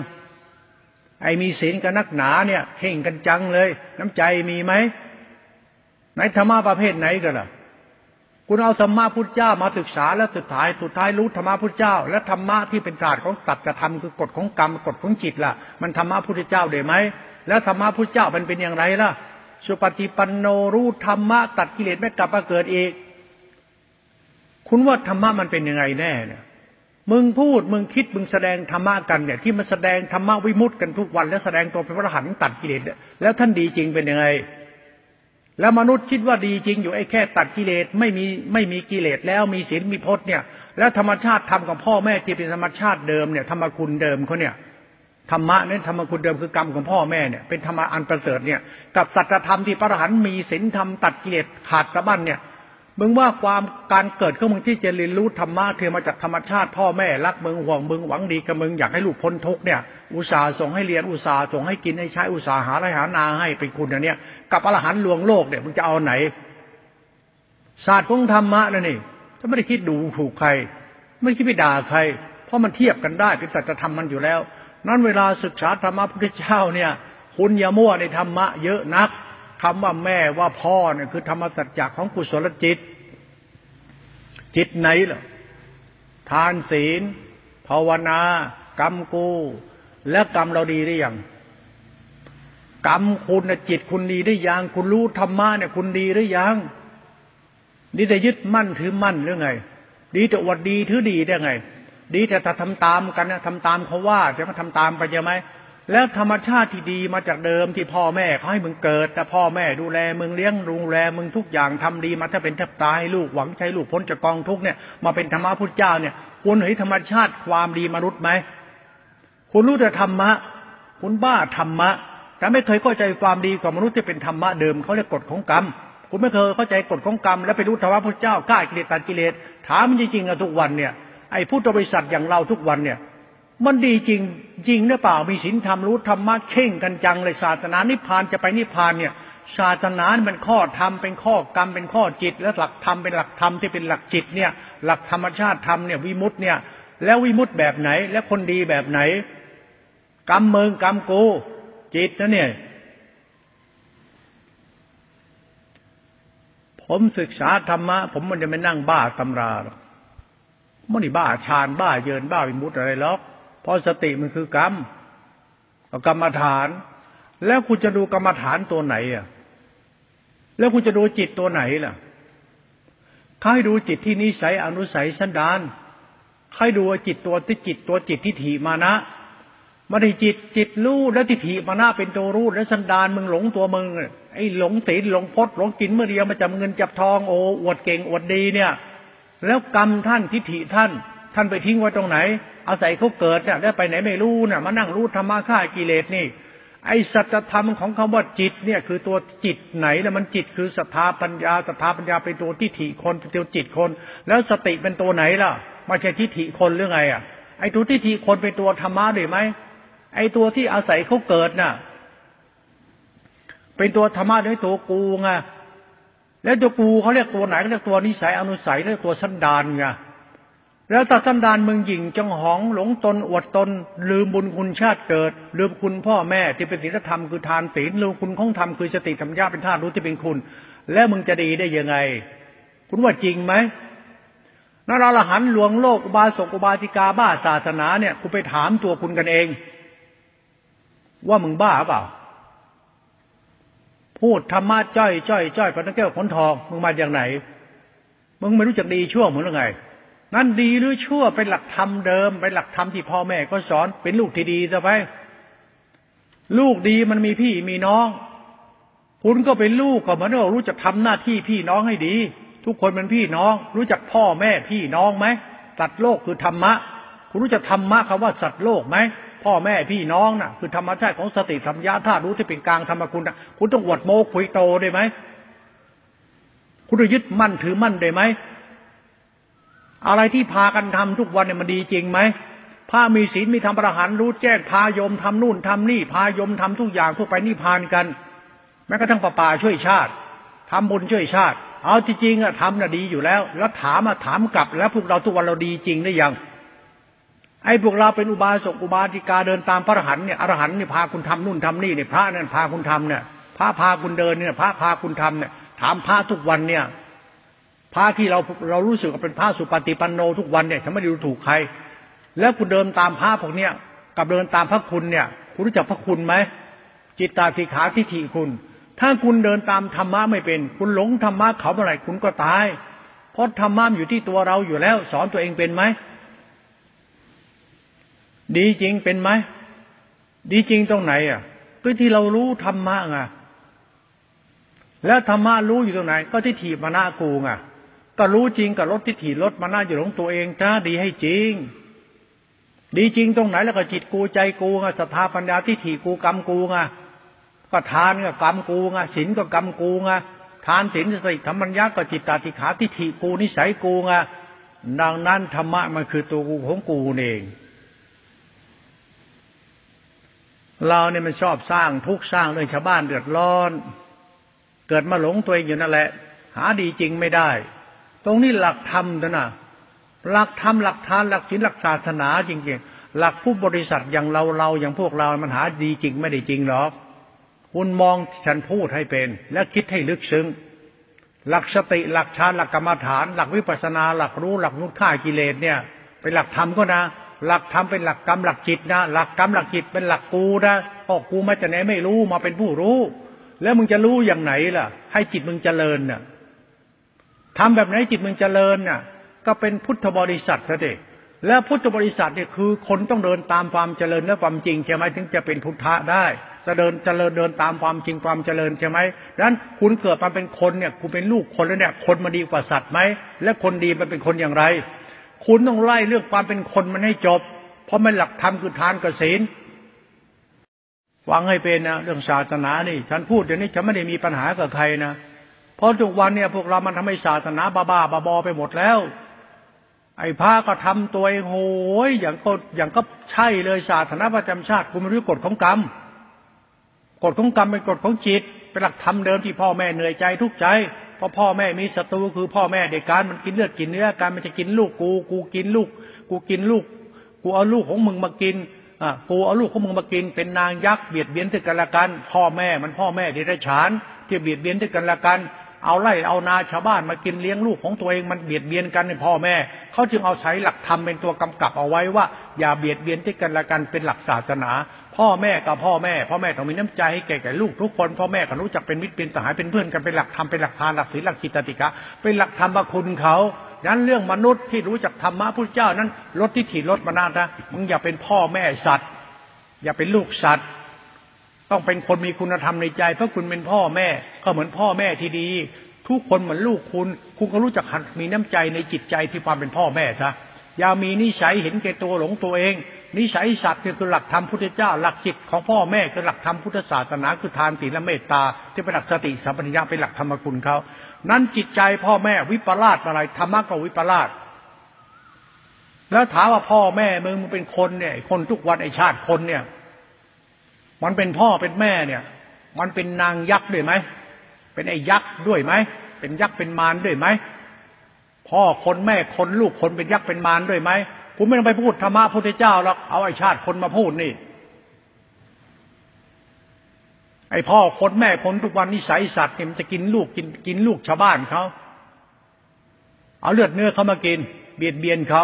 ไอ้มีศีลกันนักหนาเนี่ยเข่งกันจังเลย น้ำใจมีไหมไหนธรรมะประเภทไหนกันล่ะ คุณเอาธรรมะพุทธเจ้ามาศึกษาแล้วสุดท้ายสุดท้ายรู้ธรรมะพุทธเจ้า และธรรมะที่เป็นศาสตร์ของตัดกระทำคือกฎของกรรมกฎของจิตล่ะ มันธรรมะพุทธเจ้าได้ไหมแล้วธรรมะพุทธเจ้ามันเป็นอย่างไรล่ะสุปฏิปันโนรู้ธรรมะตัดกิเลสไม่กลับมาเกิดอีก คุณว่าธรรมะมันเป็นยังไงแน่เนี่ยมึงพูดมึงคิดมึงแสดงธรรมะกันเนี่ยที่มันแสดงธรรมะวิมุตต์กันทุกวัน แล้วแสดงตัวเป็นพระหันต์ตัดกิเลสแล้วท่านดีจริงเป็นยังไง แล้วมนุษย์คิดว่าดีจริงอยู่ไอ้แค่ตัดกิเลสไม่มีไม่มีกิเลสแล้วมีศีลมีพจน์เนี่ย แล้วธรรมชาติทำกับพ่อแม่ที่เป็นธรรมชาติเดิมเนี่ยธรรมคุณเดิมเขาเนี่ยธรรมะนั้นธรรมคุณเดิมคือกรรมของพ่อแม่เนี่ยเป็นธรรมะอันประเสริฐเนี่ย กับสัจธรรมที่พระอรหันต์มีศีลธรรมตัดกิเลสขาดสะบั้นเนี่ยมึงว่าความการเกิดของมึงที่จะเรียนรู้ธรรมะเธอมาจากธรรมชาติพ่อแม่รักมึงห่วงมึงหวังดีกับมึงอยากให้ลูกพ้นทุกเนี่ย อุตส่าห์ส่งให้เรียนอุตส่าห์ส่งให้กินให้ใช้อุตส่าห์หาไรหานาให้เป็นคุณอย่างเนี้ยกับอรหันต์ลวงโลกเนี่ยมึงจะเอาไหน ศาสตร์ของธรรมะนั่นนี่ถ้าไม่ได้คิดดูถูกใคร ไม่คิดไปด่าใคร เพราะมันเทียบกันได้เป็นสัจธรรมมันอยู่แล้ว นั้นเวลาศึกษาธรรมะพุทธเจ้าเนี่ย คุณอย่ามั่วในธรรมะเยอะนักคำว่าแม่ว่าพ่อเนี่ยคือธรรมสัจจะของกุศลจิต จิตไหนล่ะทานศีล ภาวนากรรมกู และกรรมเราดีได้ยังกรรมคุณจิตคุณดีได้ยังคุณรู้ธรรมะเนี่ยคุณดีหรือยังดีแต่ยึดมั่นถือมั่นหรือไง ดีแต่อวดดีถือดีได้ไง ดีแต่ถ้าทำตามกันนะทำตามเขาว่าจะมาทำตามไปใช่ไหมแล้วธรรมชาติที่ดีมาจากเดิมที่พ่อแม่เขาให้มึงเกิด แต่พ่อแม่ดูแลมึงเลี้ยงดูแลมึงทุกอย่างทำดีมาถ้าเป็นแทบตายลูกหวังใช้ลูกพ้นจากกองทุกเนี่ยมาเป็นธรรมะพุทธเจ้าเนี่ยคุณเห็นธรรมชาติความดีมนุษย์ไหม คุณรู้แต่ธรรมะ คุณบ้าธรรมะ แต่ไม่เคยเข้าใจความดีของมนุษย์ที่เป็นธรรมะเดิมเขาเรียกกฎของกรรม คุณไม่เคยเข้าใจกฎของกรรม แล้วไปรู้ธรรมะพุทธเจ้ากล้ากิเลสตัดกิเลส ถามจริงๆอะทุกวันเนี่ย ไอ้พุทธบริษัทอย่างเราทุกวันเนี่ย มันดีจริงจริงหรือเปล่า มีศีลธรรมรู้ธรรมะเข่งกันจังเลยศาสนานิพพานจะไปนิพพานเนี่ยศาสนาเป็นข้อธรรมเป็นข้อกรรมเป็นข้อจิต และหลักธรรมเป็นหลักธรรมที่เป็นหลักจิตเนี่ย หลักธรรมชาติธรรมเนี่ยวิมุตต์เนี่ย แล้ววิมุตต์แบบไหน และคนดีแบบไหน กรรมเมืองกรรมกูจิตนะเนี่ย ผมศึกษาธรรมะ ผมมันจะไม่นั่งบ้าตำราหรอกมันนี่บ้าฌานบ้าเยินบ้าวิมุตอะไรหรอกเพราะสติมันคือกรรมกรรมฐาน แล้วคุณจะดูกรรมฐานตัวไหนอะ แล้วคุณจะดูจิตตัวไหนล่ะใครดูจิตที่นิสัยอนุสัยสันดานใครดูจิตตัวที่จิตตัวจิตที่ถีมานะ ไม่ได้จิตจิตรู้แล้วทิฏฐิมานาเป็นตัวรู้แล้วสันดานมึงหลงตัวมึงไอ้หลงศีลหลงพจน์หลงกินเมื่อเดียวมาจับเงินจับทองโอ้อวดเก่งอวดดีเนี่ย แล้วกรรมท่านทิฏฐิท่าน ท่านไปทิ้งไว้ตรงไหน อาศัยเขาเกิดเนี่ยได้ไปไหนไม่รู้เนี่ยมานั่งรู้ธรรมะฆ่ากิเลสนี่ ไอ้สัจธรรมของคำว่าจิตเนี่ยคือตัวจิตไหนแล้วมันจิตคือศรัทธาปัญญาศรัทธาปัญญาเป็นตัวทิฏฐิคนเป็นตัวจิตคน แล้วสติเป็นตัวไหนล่ะไม่ใช่ทิฏฐิคนหรือไงอะไอ้ตัวทิฏฐิคนเป็นตัวธรรมะหรือไหม ไอ้ตัวที่อาศัยเขาเกิดน่ะ เป็นตัวธรรมะด้วยตัวกูไงแล้วตัวกูเขาเรียกตัวไหนเขาเรียกตัวนิสัยอนุสัยเรียกตัวสันดานไงแล้วตัดสันดานมึงหยิ่งจังหองหลงตนอวดตน ลืมบุญคุณชาติเกิด ลืมคุณพ่อแม่ที่เป็นศีลธรรมคือทานศีลลืมคุณของธรรมคือสติธรรมญาเป็นธาตุรู้ที่เป็นคุณ แล้วมึงจะดีได้ยังไง คุณว่าจริงไหมนั่นอรหันหลวงโลกอุบาสกอุบาสิกาบ้าศาสนาเนี่ยคุณไปถามตัวคุณกันเอง ว่ามึงบ้าเปล่า พูดธรรมะจ้อยจ้อยจ้อยพระนักแก้วขนทองมึงมาจากไหน มึงไม่รู้จักดีชั่วเหมือนไง นั่นดีหรือชั่วเป็นหลักธรรมเดิมเป็นหลักธรรมที่พ่อแม่ก็สอนเป็นลูกที่ดีจะไปลูกดีมันมีพี่มีน้อง คุณก็เป็นลูกก็เหมือนเรารู้จักทำหน้าที่พี่น้องให้ดี ทุกคนเป็นพี่น้อง รู้จักพ่อแม่พี่น้องไหมสัตว์โลกคือธรรมะ คุณรู้จักธรรมะคำว่าสัตว์โลกไหม พ่อแม่พี่น้องนะ่ะ คือธรรมชาติของสติธรรมญาธาตุรู้ที่เป็นกลางธรรมคุณนะคุณต้องอวดโมคุยโตได้ไหมคุณจะยึดมั่นถือมั่นได้ไหมอะไรที่พากันทำทุกวันเนี่ยมันดีจริงไหมพามีศีลมีธรรมประหารรู้แจ้งพายมทำนู่นทำนี่พายมทำทุกอย่างพวกไปนิพพานกัน แม้กระทั่งป่าป่าช่วยชาติทำบุญช่วยชาติ เอาจริงๆอะทำน่ะดีอยู่แล้ว แล้วถามมาถามกลับแล้วพวกเราทุกวันเราดีจริงหรือยัง ไอ้พวกเราเป็นอุบาสกอุบาสิกาเดินตามพระอรหันต์เนี่ยอรหันต์เนี่ยพาคุณทำนู่นทำนี่เนี่ยพระนั่นพาคุณทำเนี่ยพระพาคุณเดินเนี่ยพระพาคุณทำเนี่ยถามพระทุกวันเนี่ยพระที่เราเรารู้สึกว่าเป็นพระสุปฏิปันโนทุกวันเนี่ยฉันไม่ได้ดูถูกใคร แล้วคุณเดินตามพระพวกเนี้ยกับเดินตามพระคุณเนี่ย คุณรู้จักพระคุณไหมจิตตาธิขาทิฏฐิคุณ ถ้าคุณเดินตามธรรมะไม่เป็น คุณหลงธรรมะเขาเมื่อไหร่คุณก็ตาย เพราะธรรมะอยู่ที่ตัวเราอยู่แล้ว สอนตัวเองเป็นไหม ดีจริงเป็นไหมดีจริงตรงไหน อะ ก็ที่เรารู้ธรรมะไงแล้วธรรมะรู้อยู่ตรงไหน ก็ที่ถีมาน้ากูไงก็รู้จริงกับลดที่ถีบลดมาน้าอยู่ของตัวเองจ้าดีให้จริง ดีจริงตรงไหนแล้วก็จิตกูใจกูไงศรัทธาปัญญาที่ถีกูกรรมกูไงก็ทานก็กรรมกูไงศีลก็กรรมกูไงทานศีลสติธรรมัญญาก็จิตตาติขาที่ถีกูนิสัยกูไงดังนั้นธรรมะมันคือตัวกูของกูเอง เราเนี่ยมันชอบสร้างทุกสร้างเรื่องชาวบ้านเดือดร้อน เกิดมาหลงตัวเองอยู่นั่นแหละ หาดีจริงไม่ได้ ตรงนี้หลักธรรมนะหลักธรรมหลักทานหลักศีลหลักศาสนาจริงๆ หลักผู้บริษัทอย่างเราเราอย่างพวกเรา มันหาดีจริงไม่ได้จริงหรอก คุณมองฉันพูดให้เป็น และคิดให้ลึกซึ้ง หลักสติหลักฌานหลักกรรมฐาน หลักวิปัสสนา หลักรู้หลักนุดข่ากิเลสเนี่ย เป็นหลักธรรมก็นะ หลักธรรมเป็นหลักกรรมหลักจิตนะหลักกรรมหลักจิตเป็นหลักกูนะพ่อกูมาจากไหนไม่รู้มาเป็นผู้รู้ แล้วมึงจะรู้อย่างไหนล่ะ ให้จิตมึงเจริญน่ะทำแบบไหนจิตมึงเจริญน่ะ ก็เป็นพุทธบริษัทซะเด็กแล้วพุทธบริษัทเนี่ยคือคนต้องเดินตามความเจริญและความจริงใช่ไหมถึงจะเป็นพุทธะได้จะเดินเจริญเดินตามความจริงความเจริญใช่ไหมดังนั้นคุณเกิดมาเป็นคนเนี่ยคุณเป็นลูกคนแล้วเนี่ยคนมาดีกว่าสัตว์ไหมและคนดีมันเป็นคนอย่างไร คุณต้องไล่เรื่องความเป็นคนมันให้จบ เพราะมันหลักธรรมคือทานกับศีลฟังให้เป็นนะเรื่องศาสนานี่ ฉันพูดเดี๋ยวนี้ฉันไม่ได้มีปัญหากับใครนะเพราะทุกวันเนี่ยพวกเรามันทำให้ศาสนาบ้าบ้าบาบอไปหมดแล้ว ไอ้พระก็ทำตัวเองโหยอย่างก็อย่างก็ใช่เลยศาสนาประจำชาติคุณไม่รู้กฎของกรรมกฎของกรรมเป็นกฎของจิตเป็นหลักธรรมเดิมที่พ่อแม่เหนื่อยใจทุกใจ เพราะพ่อแม่มีศัตรูคือพ่อแม่เด็กการมันกินเลือดกินเนื้อการมันจะกินลูกกู กูกินลูก กูกินลูก กูเอาลูกของมึงมากินอะกูเอาลูกของมึงมากิน เป็นนางยักษ์เบียดเบียนถึงกันละกัน พ่อแม่มันพ่อแม่เดรัจฉานที่เบียดเบียนถึงกันละกัน เอาไล่เอานาชาวบ้านมากินเลี้ยงลูกของตัวเองมันเบียดเบียนกันในพ่อแม่เขาจึงเอาใช้หลักธรรมเป็นตัวกำกับเอาไว้ว่า อย่าเบียดเบียนที่กันละกันเป็นหลักศาสนา พ่อแม่กับพ่อแม่ พ่อแม่ต้องมีน้ำใจให้แก่แก่ลูกทุกคน พ่อแม่ก็รู้จักเป็นมิตรเป็นสหายเป็นเพื่อนกันเป็นหลักธรรมเป็นหลักทานหลักศีลหลักจิตติกะเป็นหลักธรรมคุณเขาดังนั้นเรื่องมนุษย์ที่รู้จักธรรมะพุทธเจ้านั้นลดที่ถี่ลดมานานะมึงอย่าเป็นพ่อแม่สัตว์ อย่าเป็นลูกสัตว์ ต้องเป็นคนมีคุณธรรมในใจเพราะคุณเป็นพ่อแม่ ก็เหมือนพ่อแม่ที่ดี ทุกคนเหมือนลูกคุณ คุณก็รู้จักมีน้ำใจในจิตใจที่ความเป็นพ่อแม่ซะอย่ามีนิสัยเห็นแก่ตัวหลงตัวเอง นิสัยสัตว์คือหลักธรรมพุทธเจ้า หลักจิตของพ่อแม่คือหลักธรรมพุทธศาสนาคือทานศีลและเมตตา ที่เป็นหลักสติสัมปชัญญะเป็นหลักธรรมคุณเขานั้นจิตใจพ่อแม่วิปลาสอะไรธรรมะก็วิปลาสแล้วถามว่าพ่อแม่มึงมึงเป็นคนเนี่ย คนทุกวันไอชาติคนเนี่ย มันเป็นพ่อเป็นแม่เนี่ย มันเป็นนางยักษ์ด้วยไหมเป็นไอ้ยักษ์ด้วยไหมเป็นยักษ์เป็นมารด้วยไหมพ่อคนแม่คนลูกคนเป็นยักษ์เป็นมารด้วยไหม ผมไม่ต้องไปพูดธรรมะพุทธเจ้าหรอกเอาไอ้ชาติคนมาพูดนี่ ไอ้พ่อคนแม่คนทุกวันนิสัยสัตว์เนี่ยมันจะกินลูกกินกินลูกชาวบ้านเขาเอาเลือดเนื้อเขามากิน เบียดเบียนเขา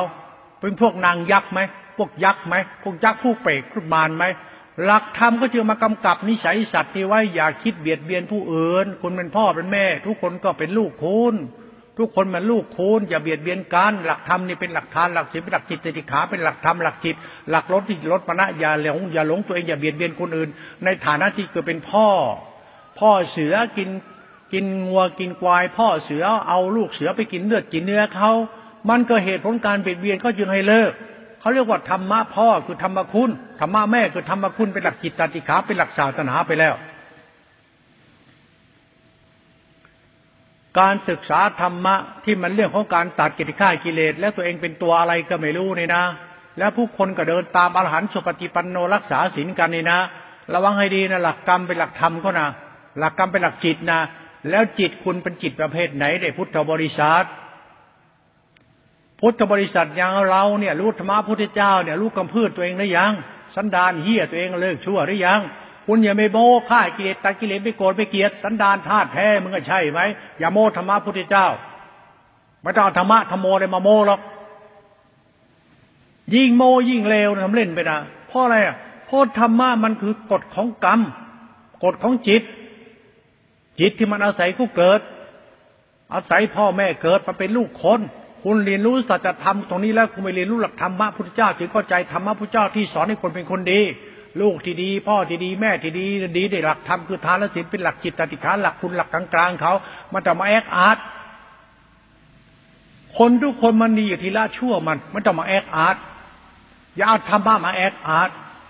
เป็นพวกนางยักษ์ไหมพวกยักษ์ไหมพวกยักษ์ผู้เปรตผู้มารไหมหลักธรรมก็จะมากำกับนิสัยสัตว์ที่ไว้อย่าคิดเบียดเบียนผู้อื่นคุณเป็นพ่อเป็นแม่ ทุกคนก็เป็นลูกคุณ ทุกคนมันลูกคุณอย่าเบียดเบียนกันหลักธรรมนี่เป็นหลักฐานหลักศีลเป็นหลักจิตติขาเป็นหลักธรรมหลักจิต หลักลดที่ลดมณะอย่าหลงอย่าหลงตัวเองอย่าเบียดเบียนคนอื่น ในฐานะที่เกิดเป็นพ่อ พ่อเสือกินกินงัวกินควาย พ่อเสือเอาลูกเสือไปกินเลือดกินเนื้อเขามันก็เหตุผลการเบียดเบียนเขาจึงให้เลิกเขาเรียกว่าธรรมะพ่อคือธรรมคุณธรรมะแม่คือธรรมคุณเป็นหลักจิตติขาเป็นหลักศาสนาไปแล้ว การศึกษาธรรมะที่มันเรื่องของการตัดกิจข้ากิเลสแล้วตัวเองเป็นตัวอะไรก็ไม่รู้นี่นะ แล้วผู้คนก็เดินตามอรหันต์สุปฏิปันโนรักษาศีลกันนี่นะ ระวังให้ดีนะหลักกรรมเป็นหลักธรรมเขานะหลักกรรมเป็นหลักจิตนะแล้วจิตคุณเป็นจิตประเภทไหนได้พุทธบริษัทพุทธบริษัทอย่างเราเนี่ยรู้ธรรมะพุทธเจ้าเนี่ยรู้กำพืชตัวเองหรือยัง สันดานเฮี้ยตัวเองเลิกชั่วหรือยัง คุณอย่าไปโม้ฆ่ากิเลสตัดกิเลสไม่โกรธไม่เกลียดสันดานธาตุแท้มึงก็ใช่ไหมอย่าโม้ธรรมะพุทธเจ้าไม่ต้องธรรมะธรรมโมเลยมาโม้หรอกยิ่งโม้ยิ่งเลวทำเล่นไปนะเพราะอะไรอะเพราะธรรมะมันคือกฎของกรรมกฎของจิต จิตที่มันอาศัยกูเกิด อาศัยพ่อแม่เกิดมาเป็นลูกคน คุณเรียนรู้สัจธรรมตรงนี้แล้วคุณไม่เรียนรู้หลักธรรมะพุทธเจ้าถึงเข้าใจธรรมะพุทธเจ้าที่สอนให้คนเป็นคนดี ลูกที่ดี พ่อที่ดีแม่ที่ดีดีได้หลักธรรมคือทานและศีลเป็นหลักจิตติขาหลักคุณหลักกลางๆเขามันจะมาแอคอาร์ตคนทุกคนมันดีอยู่ทีละชั่วมันมันจะมาแอคอาร์ตอย่าเอาธรรมะมาแอคอาร์ต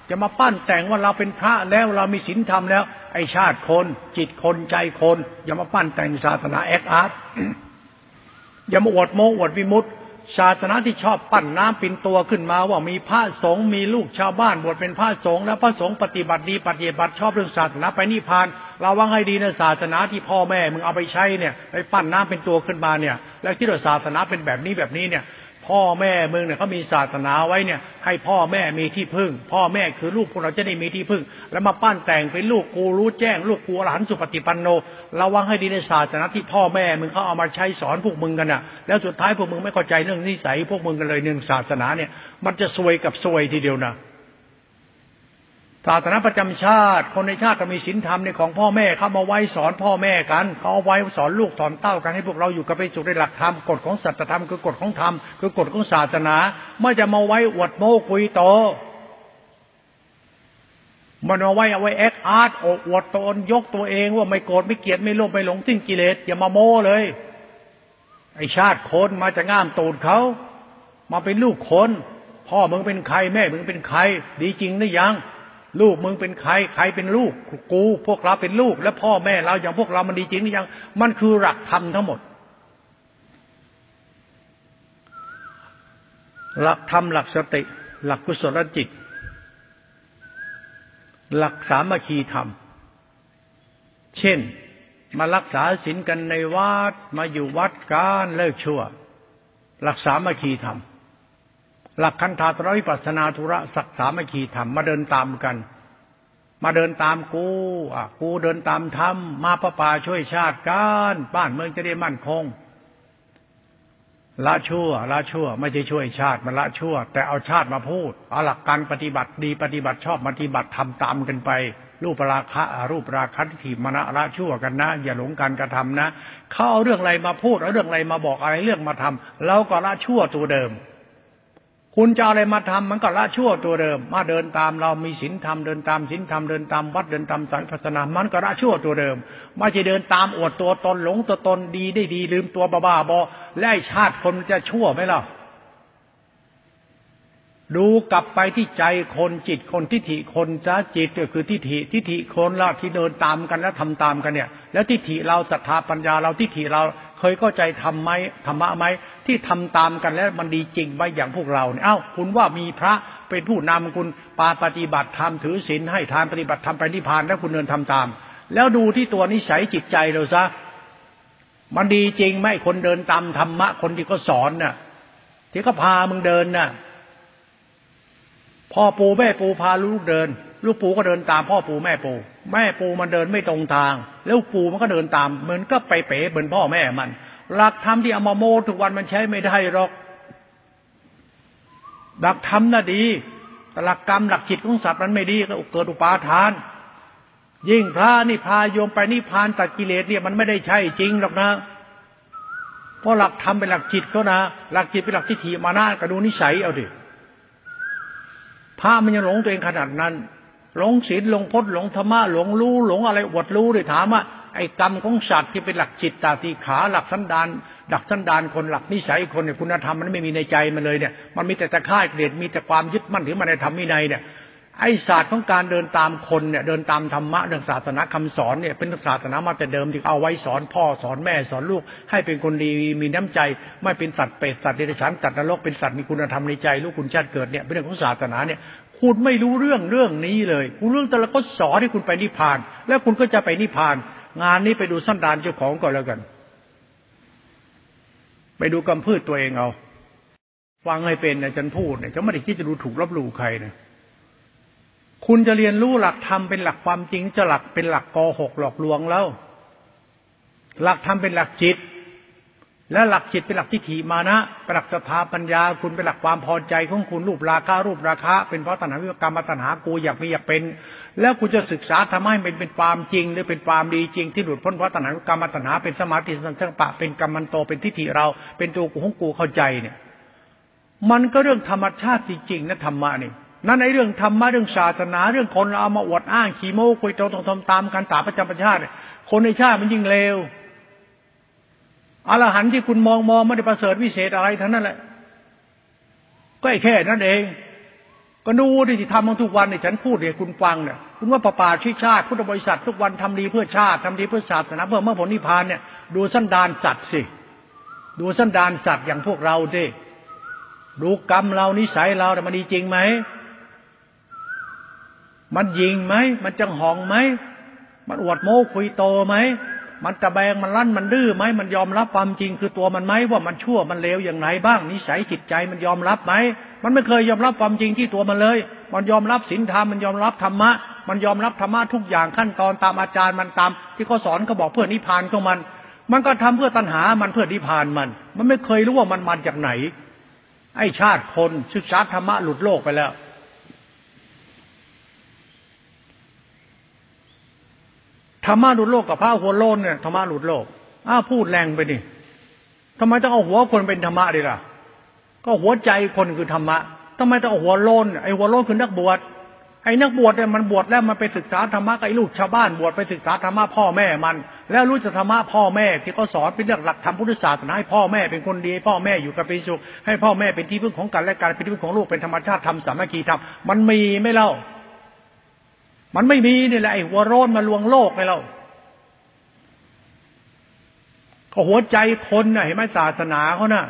จะมาปั้นแต่งว่าเราเป็นพระแล้วเรามีศีลธรรมแล้ว ไอชาติคนจิตคนใจคน อย่ามาปั้นแต่งศาสนาแอคอาร์ตอย่ามาอวดโมอวดวิมุตต ศาสนาที่ชอบปั้นน้ำปินตัวขึ้นมาว่ามีพระสงฆ์มีลูกชาวบ้านบวชเป็นพระสงฆ์แล้วพระสงฆ์ปฏิบัติดีปฏิบัติชอบเรื่องศาสนาไปนิพพานเราวังให้ดีนะศาสนาที่พ่อแม่มึงเอาไปใช้เนี่ยไปปั้นน้ำเป็นตัวขึ้นมาเนี่ย แล้วคิดว่าศาสนาเป็นแบบนี้แบบนี้เนี่ย พ่อแม่มึงเนี่ยเขามีศาสนาไว้เนี่ย ให้พ่อแม่มีที่พึ่ง พ่อแม่คือลูกพวกเราจะได้มีที่พึ่ง แล้วมาปั้นแต่งเป็นลูกกูรู้แจ้ง ลูกกูอรหันสุปฏิปันโนระวังให้ดีในศาสนาที่พ่อแม่มึงเขาเอามาใช้สอนพวกมึงกันน่ะ แล้วสุดท้ายพวกมึงไม่เข้าใจเรื่องนิสัยพวกมึงกันเลยเนื่องศาสนาเนี่ย มันจะซวยกับซวยทีเดียวนะ ศาสนาประจำชาติ คนในชาติจะมีศีลธรรมในของพ่อแม่เขามาไว้สอนพ่อแม่กันเขาเอาไว้สอนลูกสอนเต้ากันให้พวกเราอยู่กับไปสุขในหลักธรรมกฎของสัจธรรมคือกฎของธรรมคือกฎของศาสนา ไม่จะมาไว้อวดโม้คุยโตมันเอาไว้เอาไว้แอคอาร์ตอวดตนยกตัวเองว่าไม่โกรธไม่เกลียดไม่โลภไม่หลงสิ้นกิเลสอย่ามาโม้เลย ไอชาติคนมาจะง่ามตูดเขามาเป็นลูกคนพ่อมึงเป็นใครแม่มึงเป็นใคร ดีจริงหรือยัง ลูกมึงเป็นใครใครเป็นลูกกู พวกเราเป็นลูก และพ่อแม่เราอย่างพวกเรามันดีจริงหรือยัง มันคือหลักธรรมทั้งหมด หลักธรรมหลักสติ หลักกุศลจิต หลักสามัคคีธรรม เช่น มารักษาศีลกันในวัดมาอยู่วัดการเลิกชั่ว หลักสามัคคีธรรม หลักคันธาตรวิปัสนาธุระสักสามัคคีธรรมมาเดินตามกัน มาเดินตามกูอะกูเดินตามธรรมมาประป่าช่วยชาติกันบ้านเมืองจะได้มั่นคงละชั่วละชั่ว ไม่ใช่ช่วยชาติมาละชั่ว แต่เอาชาติมาพูดเอาหลักการปฏิบัติดีปฏิบัติชอบปฏิบัติทำตามกันไป รูปราคะรูปราคะที่มณะละชั่วกันนะ อย่าหลงการกระทำนะเขาเอาเรื่องอะไรมาพูดเอาเรื่องอะไรมาบอกอะไรเรื่องมาทำเราก็ละชั่วตัวเดิม คุณจะอะไรมาทำมันก็ละชั่วตัวเดิม มาเดินตามเรามีศีลธรรมเดินตามศีลธรรมเดินตามวัดเดินตามสายพัฒนามันก็ละชั่วตัวเดิมไม่ใช่เดินตามอวดตัวตนหลงตัวตนดีได้ดี ลืมตัวบ้าบอและชาติคนจะชั่วไหมล่ะดูกลับไปที่ใจคนจิตคนทิฏฐิคนจ้าจิตก็คือทิฏฐิทิฏฐิคนละที่เดินตามกันแล้วทำตามกันเนี่ย แล้วทิฏฐิเราศรัทธาปัญญาเราทิฏฐิเรา เคยเข้าใจทำไหมธรรมะไหมที่ทำตามกันแล้วมันดีจริงไหมอย่างพวกเราเนี่ยเอ้าคุณว่ามีพระเป็นผู้นำคุณปาปฏิบัติธรรมถือศีลให้ทานปฏิบัติธรรมไปนิพพานแล้วคุณเดินทำตาม แล้วดูที่ตัวนิสัยจิตใจเราซะมันดีจริงไหมคนเดินตามธรรมะ คนที่เขาสอนน่ะ ที่เขาพามึงเดินน่ะพ่อปูแม่ปูพาลูกเดิน ลูกปูก็เดินตามพ่อปูแม่ปูแม่ปูมันเดินไม่ตรงทาง แล้วปูมันก็เดินตาม เหมือนก็ไปเป๋เหมือนพ่อแม่มันหลักธรรมที่เอามาโมทุกวันมันใช้ไม่ได้หรอก หลักธรรมน่ะดีแต่หลักกรรมหลักจิตของสัตว์มันไม่ดีก็เกิดอุปาทาน ยิ่งพระนี่พาโยมไปนิพพานตัดกิเลสเนี่ยมันไม่ได้ใช่จริงหรอกนะเพราะหลักธรรมเป็นหลักจิตเขานะ หลักจิตเป็นหลักทิฏฐิมานะกระดูนิสัยเอาดิพระมันยังหลงตัวเองขนาดนั้น หลงศีลหลงพจน์หลงธรรมะหลงรู้หลงอะไรอวดรู้เลยถามว่าไอ้กรรมของสัตว์ที่เป็นหลักจิตตาตีขาหลักสันดานหลักสันดานคนหลักนิสัยคนเนี่ยคุณธรรมมันไม่มีในใจมันเลยเนี่ยมันมีแต่ตะค่ายเกลียดมีแต่ความยึดมั่นถือมันในธรรมวินัยเนี่ยไอ้ศาสตร์ของการเดินตามคนเนี่ยเดินตามธรรมะเรื่องศาสนาคำสอนเนี่ยเป็นศาสนามาแต่เดิมที่เอาไว้สอนพ่อสอนแม่สอนลูก ให้เป็นคนดีมีน้ำใจ ไม่เป็นสัตว์เปรตสัตว์เดรัจฉานสัตว์นรกเป็นสัตว์มีคุณธรรมในใจลูกคุณชาติเกิดเนี่ยเป็นเรื่องของศาสนาเนี่ย คุณไม่รู้เรื่องเรื่องนี้เลยคุณเรื่องแต่ละก็สอนให้คุณไปนิพพาน แล้วคุณก็จะไปนิพพาน งานนี้ไปดูสั้นดานเจ้าของก่อนแล้วกัน ไปดูกำพืชตัวเองเอาฟังให้เป็นนะจันพูดเนี่ยจะไม่ได้คิดจะดูถูกรับรู้ใครนะคุณจะเรียนรู้หลักธรรมเป็นหลักความจริงจะหลักเป็นหลักกอหกหลอกลวงแล้ว หลักธรรมเป็นหลักจิต และหลักจิตเป็นหลักทิฏฐิมานะเป็นหลักสภาปัญญา คุณเป็นหลักความพอใจของคุณรูปราคารูปราคาเป็นเพราะตัณหาวิกรรมตัณหากูอยากมีอยากเป็น แล้วคุณจะศึกษาทำให้เป็นเป็นความจริง หรือเป็นความดีจริงที่หลุดพ้นเพราะตัณหาวิกรรมตัณหาเป็นสมาธิสังปะเป็นกรรมันโตเป็นทิฏฐิเรา เป็นตัวกูของกูเข้าใจเนี่ย มันก็เรื่องธรรมชาติจริงๆนะธรรมะนี่นั่นในเรื่องธรรมะเรื่องศาสนาเรื่องคนเราเอามาอวดอ้างขีโม้คุยโตตรงตามกันตาประจำประชาติคนในชาติมันยิ่งเลว อรหันต์ที่คุณมองมองไม่ได้ประเสริฐวิเศษอะไรทั้งนั้นแหละ ก็ไอ้แค่นั้นเอง ก็ดูที่ทำมาทุกวันเนี่ยฉันพูดเนี่ยคุณฟังเนี่ยคุณว่าประปาชิชาติพุทธบริษัททุกวันทำดีเพื่อชาติทำดีเพื่อศาสนาเพื่อเมื่อผลนิพพานเนี่ยดูสันดานสัตว์สิ ดูสันดานสัตว์อย่างพวกเราดิดูกรรมเรานิสัยเราแต่มันดีจริงไหมมันยิงไหมมันจังหองไหมมันอวดโม้คุยโตไหม มันตะแบงมันลั่นมันดื้อไหมมันยอมรับความจริงคือตัวมันไหมว่ามันชั่วมันเลวอย่างไรบ้างนิสัยจิตใจมันยอมรับไหมมันไม่เคยยอมรับความจริงที่ตัวมันเลย มันยอมรับศีลธรรมมันยอมรับธรรมะ มันยอมรับธรรมะทุกอย่างขั้นตอนตามอาจารย์มันตาม ที่เขาสอนเขาบอกเพื่อนิพพานของมัน มันก็ทำเพื่อตัณหามันเพื่อนิพพานมัน มันไม่เคยรู้ว่ามันมาจากไหน ไอ้ชาติคนศึกษาธรรมะหลุดโลกไปแล้ว ธรรมะหลุดโลกกับพระหัวโลนเนี่ยธรรมะหลุดโลกอ้าพูดแรงไปนี่ทำไมต้องเอาหัวคนเป็นธรรมะดีล่ะ ก็หัวใจคนคือธรรมะทำไมต้องเอาหัวโลนไอ้หัวโลนคือนักบวชไอ้นักบวชเนี่ยมันบวชแล้วมันไปศึกษาธรรมะกับไอ้ลูกชาวบ้านบวชไปศึกษาธรรมะพ่อแม่มัน แล้วรู้จักธรรมะพ่อแม่ที่เขาสอนเป็นเรื่องหลักธรรมพุทธศาสนาให้พ่อแม่เป็นคนดีพ่อแม่อยู่กับเป็นสุขให้พ่อแม่เป็นที่พึ่งของกันและกันเป็นที่พึ่งของลูกเป็นธรรมชาติธรรมสามัคคีธรรมมันมีไม่เล่า มันไม่มีนี่แหละไอ้หัวโรนมาลวงโลกไงเราก็หัวใจคนน่ะเห็นไหมศาสนาเขาน่ะ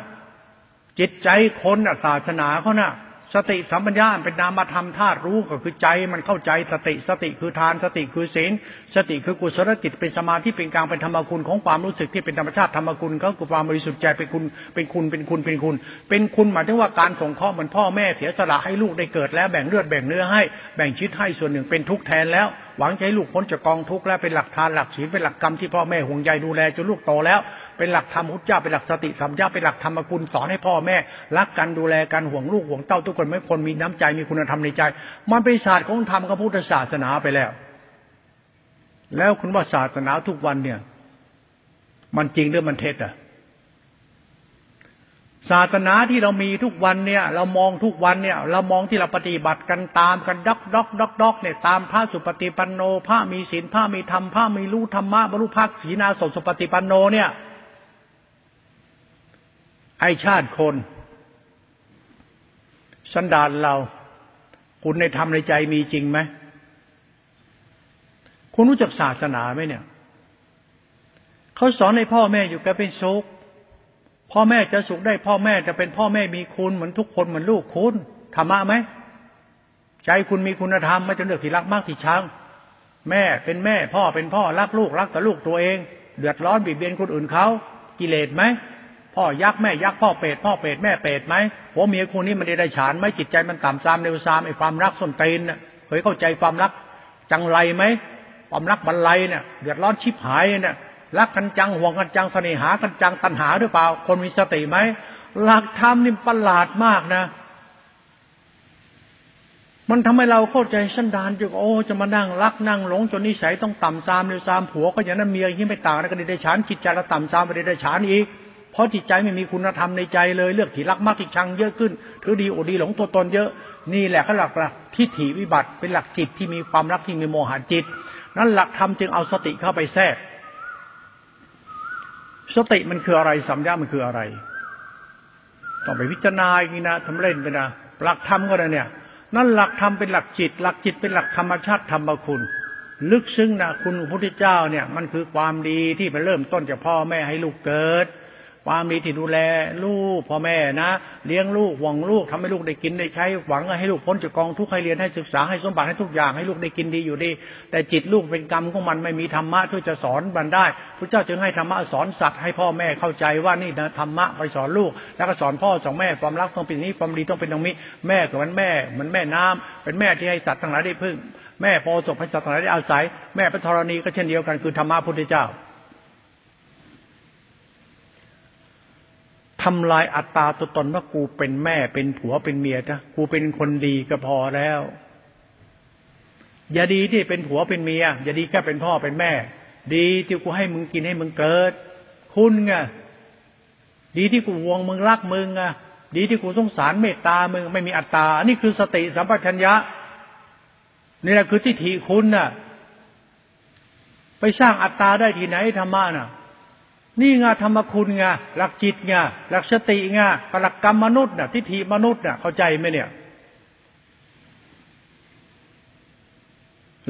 จิตใจคนน่ะศาสนาเขาน่ะ สติสัมปัญญาเป็นนามธรรมธาตุรู้ก็คือใจมันเข้าใจสติสติคือทานสติคือศีลสติคือกุศลจิตเป็นสมาธิเป็นกลางเป็นธรรมคุณของความรู้สึกที่เป็นธรรมชาติธรรมคุณเขาคือความบริสุทธิ์ใจเป็นคุณเป็นคุณเป็นคุณเป็นคุณ เป็นคุณหมายถึงว่าการส่งเคราะห์เหมือนพ่อแม่เสียสละให้ลูกได้เกิดแล้วแบ่งเลือดแบ่งเนื้อให้แบ่งชีวิตให้ส่วนหนึ่งเป็นทุกแทนแล้ว หวังให้ลูกพ้นจากกองทุกข์และเป็นหลักทานหลักศีลเป็นหลักกรรมที่พ่อแม่ห่วงใยดูแลจนลูกโตแล้ว เป็นหลักธรรมพุทธเจ้าเป็นหลักสติสัมยาเป็นหลักธรรมคุณสอนให้พ่อแม่ รักกันดูแลกันห่วงลูกห่วงเต้าทุกคนไม่คนมีน้ำใจมีคุณธรรมในใจ มันเป็นศาสตร์ของธรรมกับพุทธศาสนาไปแล้ว แล้วคุณว่าศาสนาทุกวันเนี่ย มันจริงหรือมันเท็จอะศาสนาที่เรามีทุกวันเนี่ย เรามองทุกวันเนี่ย เรามองที่เราปฏิบัติกันตามกันด็อกด็อกด็อกด็อกเนี่ยตามพระสุปฏิปันโนพระมีศีลพระมีธรรมพระมีรู้ธรรมะบรรลุภาคศีนาสสุปฏิปันโนเนี่ย ไอชาติคน สันดานเรา คุณในธรรมในใจมีจริงไหมคุณรู้จักศาสนาไหมเนี่ยเขาสอนให้พ่อแม่อยู่กันเป็นสุขพ่อแม่จะสุขได้พ่อแม่จะเป็นพ่อแม่มีคุณเหมือนทุกคนเหมือนลูกคุณธรรมะไหมใจคุณมีคุณธรรมไม่จะเลือกที่รักมากที่ชังแม่เป็นแม่ พ่อเป็นพ่อรักลูกรักแต่ลูกตัวเอง เดือดร้อนบีบเบียนคนอื่นเขากิเลสไหม พ่อยักษแม่ยักษพ่อเป็ดพ่อเป็ดแม่เป็ดไหมผัวเมียคู่นี้มันได้ฉานไหมจิตใจมันต่ำซามเร็วซามไอ้ความรักส้นตีนเน่ยเคยเข้าใจความรักจังไรไหมความรักบรรลัยเนี่ยเดือดร้อนชิบหายเนี่ยรักกันจังห่วงกันจังเสน่หากันจังตัณหาหรือเปล่า คนมีสติไหมหลักธรรมนี่ประหลาดมากนะ มันทำให้เราเข้าใจสันดานจุกโอ้จะมานั่งรักนั่งหลงจนนิสัยต้องต่ำซามเร็วซามผัวก็อย่างนั้นเมียอย่างนี้ไม่ต่างกันได้ฉานจิตใจเราต่ำซามไปได้ฉานอีก เพราะจิตใจไม่มีคุณธรรมในใจเลยเลือกที่รักมากที่ชังเยอะขึ้นถือดีอดีหลงตัวตนเยอะ นี่แหละเขาหลักหลักทิฏฐิวิบัติเป็นหลักจิตที่มีความรักที่มีโมหะจิต นั้นหลักธรรมจึงเอาสติเข้าไปแทรก สติมันคืออะไรสัมยามันคืออะไรต้องไปพิจารณาอย่างนี้นะทำเล่นไปนะหลักธรรมก็ได้เนี่ย นั่นหลักธรรมเป็นหลักจิต หลักจิตเป็นหลักธรรมชาติธรรมคุณ ลึกซึ้งนะคุณพระพุทธเจ้าเนี่ย มันคือความดีที่ไปเริ่มต้นจากพ่อแม่ให้ลูกเกิด ความดีที่ดูแล ลูกพ่อแม่นะเลี้ยงลูกหวังลูกทำให้ลูกได้กินได้ใช้หวังให้ลูกพ้นจากกองทุกข์ให้เรียนให้ศึกษาให้สมบัติให้ทุกอย่างให้ลูกได้กินดีอยู่ดี แต่จิตลูกเป็นกรรมของมันไม่มีธรรมะที่จะสอนมันได้พระเจ้าจึงให้ธรรมะสอนสัตว์ให้พ่อแม่เข้าใจว่านี่นะธรรมะไปสอนลูก แล้วก็สอนพ่อสอนแม่ความรักต้องเป็นนี้ความดีต้องเป็นตรงนี้แม่กับมันแม่เหมือนแม่น้ำเป็นแม่ที่ให้สัตว์ทั้งหลายได้พึ่ง แม่พอศพให้สัตว์ทั้งหลายได้อาศัย แม่เป็นธรณีก็เช่นเดียวกันคือธรรมะพุทธเจ้า ทำลายอัตตาตัวตนว่ากูเป็นแม่เป็นผัวเป็นเมียนะกูเป็นคนดีก็พอแล้ว อย่าดีที่เป็นผัวเป็นเมีย อย่าดีแค่เป็นพ่อเป็นแม่ ดีที่กูให้มึงกินให้มึงเกิด คุณไงดีที่กูวงมึงรักมึงไงดีที่กูสงสารเมตตามึงไม่มีอัตตาอันนี้คือสติสัมปชัญญะนี่แหละคือทิฏฐิคุณน่ะ ไปสร้างอัตตาได้ที่ไหนธรรมะน่ะ นี่ไงธรรมคุณไงหลักจิตไงหลักสติไงหลักกรรมมนุษย์น่ะทิฏฐิมนุษย์น่ะเข้าใจไหมเนี่ย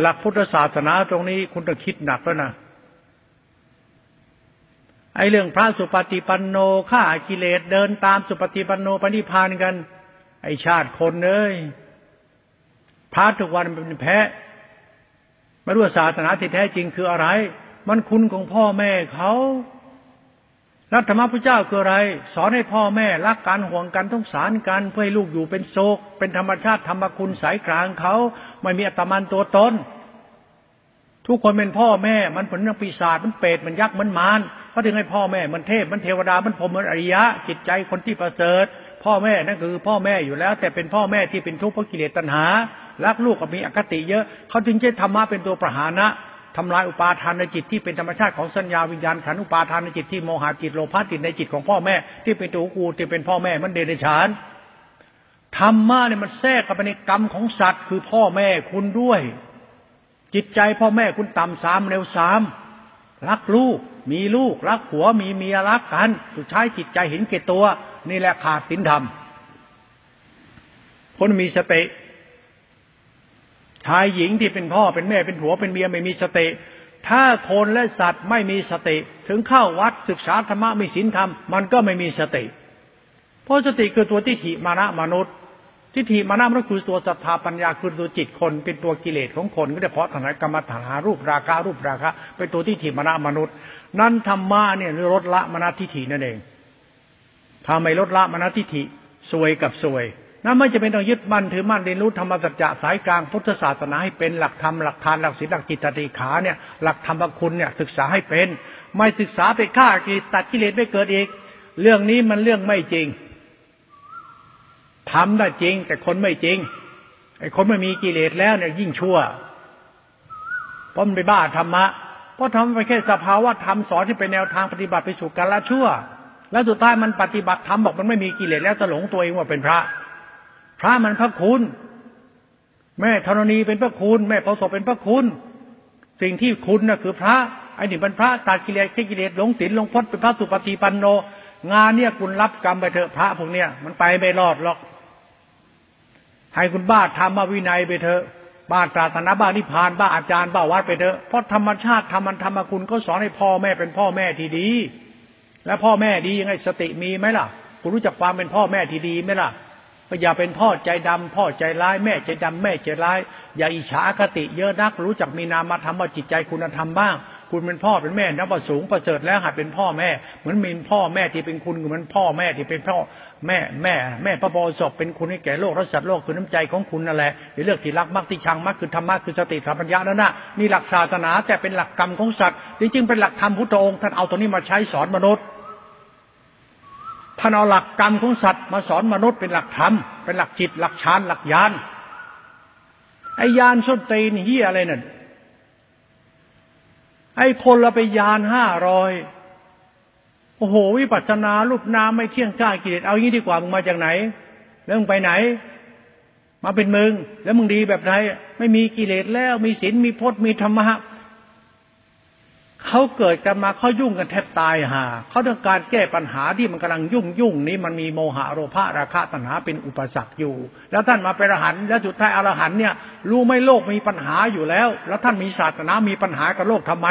หลักพุทธศาสนาตรงนี้คุณต้องคิดหนักแล้วนะไอ้เรื่องพระสุปฏิปันโนฆ่ากิเลสเดินตามสุปฏิปันโนปณิพานกัน ไอชาติคนเอ้ยพระทุกวันเป็นแพ้ไม่รู้ศาสนาที่แท้จริงคืออะไร มันคุณของพ่อแม่เขา รัฐธรรมพุทธเจ้าคืออะไร สอนให้พ่อแม่รักกันห่วงกันต้องสารกันเพื่อให้ลูกอยู่เป็นโศก เป็นธรรมชาติธรรมคุณสายกลางเขา ไม่มีอัตมันตัวตนทุกคนเป็นพ่อแม่มันผลนักปีศาจมันเปรตมันยักษ์มันมารเขาถึงให้พ่อแม่มันเทพมันเทวดามันพรมมันอริยะ จิตใจคนที่ประเสริฐ พ่อแม่นั่นคือพ่อแม่อยู่แล้ว แต่เป็นพ่อแม่ที่เป็นทุกข์เพราะกิเลสตัณหารักลูกก็มีอคติเยอะเขาจึงใช้ธรรมะเป็นตัวประหานะ ทำลายอุปาทานในจิตที่เป็นธรรมชาติของสัญญาวิญญาณขันอุปาทานในจิตที่โมหะจิตโลภะจิตในจิตของพ่อแม่ ที่เป็นตัวกูที่เป็นพ่อแม่มันเดรัจฉานธรรมะเนี่ยมันแทรกกับไปในกรรมของสัตว์คือพ่อแม่คุณด้วย จิตใจพ่อแม่คุณต่ำสามเร็วสามรักลูก มีลูก รักผัวมีเมียรักกันสุดท้ายจิตใจเห็นเกตตัว นี่แหละขาดศีลธรรมคนมีสติ ชายหญิงที่เป็นพ่อเป็นแม่เป็นผัวเป็นเมียไม่มีสติ ถ้าคนและสัตว์ไม่มีสติ ถึงเข้าวัดศึกษาธรรมะมีศีลธรรมมันก็ไม่มีสติ เพราะสติคือตัวทิฏฐิมานะมนุษย์ทิฏฐิมานะมนุษย์คือตัวศรัทธาปัญญาคือตัวจิตคน เป็นตัวกิเลสของคนก็ได้เพราะฐานกรรมฐานหารูปราคารูปราคะเป็นตัวทิฏฐิมานะมนุษย์ นั่นธรรมะเนี่ยลดละมณทิฏฐินั่นเองถ้าไม่ลดละมณทิฏฐิสวยกับสวย นั่นไม่จะเป็นต้องยึดมั่นถือมั่นเรียนรู้ธรรมสัจจะสายกลางพุทธศาสนาให้เป็นหลักธรรมหลักทานหลักศีลหลักจิตติขาเนี่ยหลักธรรมคุณเนี่ยศึกษาให้เป็น ไม่ศึกษาไปฆ่ากิเลสตัดกิเลสไม่เกิดอีก เรื่องนี้มันเรื่องไม่จริงทำได้จริง แต่คนไม่จริงไอ้คนไม่มีกิเลสแล้วเนี่ยยิ่งชั่วเพราะมันไปบ้าธรรมะเพราะทำไปแค่สภาวะธรรมสอนที่เป็นแนวทางปฏิบัติไปสู่การละชั่ว แล้วสุดท้ายมันปฏิบัติธรรมบอกมันไม่มีกิเลสแล้วจะหลงตัวเองว่าเป็นพระ พระมันพระคุณ แม่ธรณีเป็นพระคุณ แม่ประสบเป็นพระคุณ สิ่งที่คุณน่ะคือพระไอ้นี่เป็นพระตัดกิเลสกิเลสหลงศีลหลงพจน์เป็นพระสุปฏิปันโน งานเนี่ยคุณรับกรรมไปเถอะพระพวกเนี้ยมันไปไม่รอดหรอกให้คุณบ้าทำมวินัยไปเถอะบ้าศาสนาบ้านิพานบ้าอาจารย์บ้าวัดไปเถอะเพราะธรรมชาติธรรมันธรรมคุณก็สอนให้พ่อแม่เป็นพ่อแม่ที่ดี แล้วพ่อแม่ดียังไงสติมีไหมล่ะ คุณรู้จักความเป็นพ่อแม่ที่ดีไหมล่ะ อย่าเป็นพ่อใจดำพ่อใจร้าย แม่ใจดำแม่ใจร้าย อย่าอิจฉาคติเยอะนัก รู้จักมีนามธรรมว่าจิตใจคุณธรรมบ้าง คุณเป็นพ่อเป็นแม่นับว่าสูงประเสริฐแล้วหัดเป็นพ่อแม่เหมือนมีพ่อแม่ที่เป็นคุณเหมือนพ่อแม่ที่เป็นพ่อแม่แม่แม่พระบรศพเป็นคุณให้แก่โลกรัสัตว์โลกคือน้ำใจของคุณนั่นแหละในเรื่องที่รักมักที่ชังมักคือธรรมะคือสติสัมปัญญานั่นน่ะนี่หลักศาสนาแต่เป็นหลักกรรมของสัตว์จริงๆเป็นหลักธรรมพุทธองค์ท่านเอาตัวนี้มาใช้สอนมนุษย์ ท่านเอาหลักกรรมของสัตว์มาสอนมนุษย์เป็นหลักธรรม เป็นหลักจิต หลักฌานหลักญาณไอ้ยานส้นตีนเฮียอะไรนั่นไอ้คนละไปยานห้าร้อยโอ้โห วิปัสสนารูปนามไม่เที่ยงกล้ากิเลสเอางี้ดีกว่ามึงมาจากไหน แล้วมึงไปไหน มาเป็นมึง แล้วมึงดีแบบไหน ไม่มีกิเลสแล้ว มีศีลมีพจน์มีธรรมะ เขาเกิดกันมาเขายุ่งกันแทบตายหาเขาต้องการแก้ปัญหาที่มันกำลังยุ่งยุ่งนี้มันมีโมหะโลภะราคะตัณหาเป็นอุปสรรคอยู่ แล้วท่านมาเป็นอรหันต์แล้วสุดท้ายอรหันต์เนี่ยรู้ไม่โลกมีปัญหาอยู่แล้ว แล้วท่านมีศาสนามีปัญหากับโลกทำไม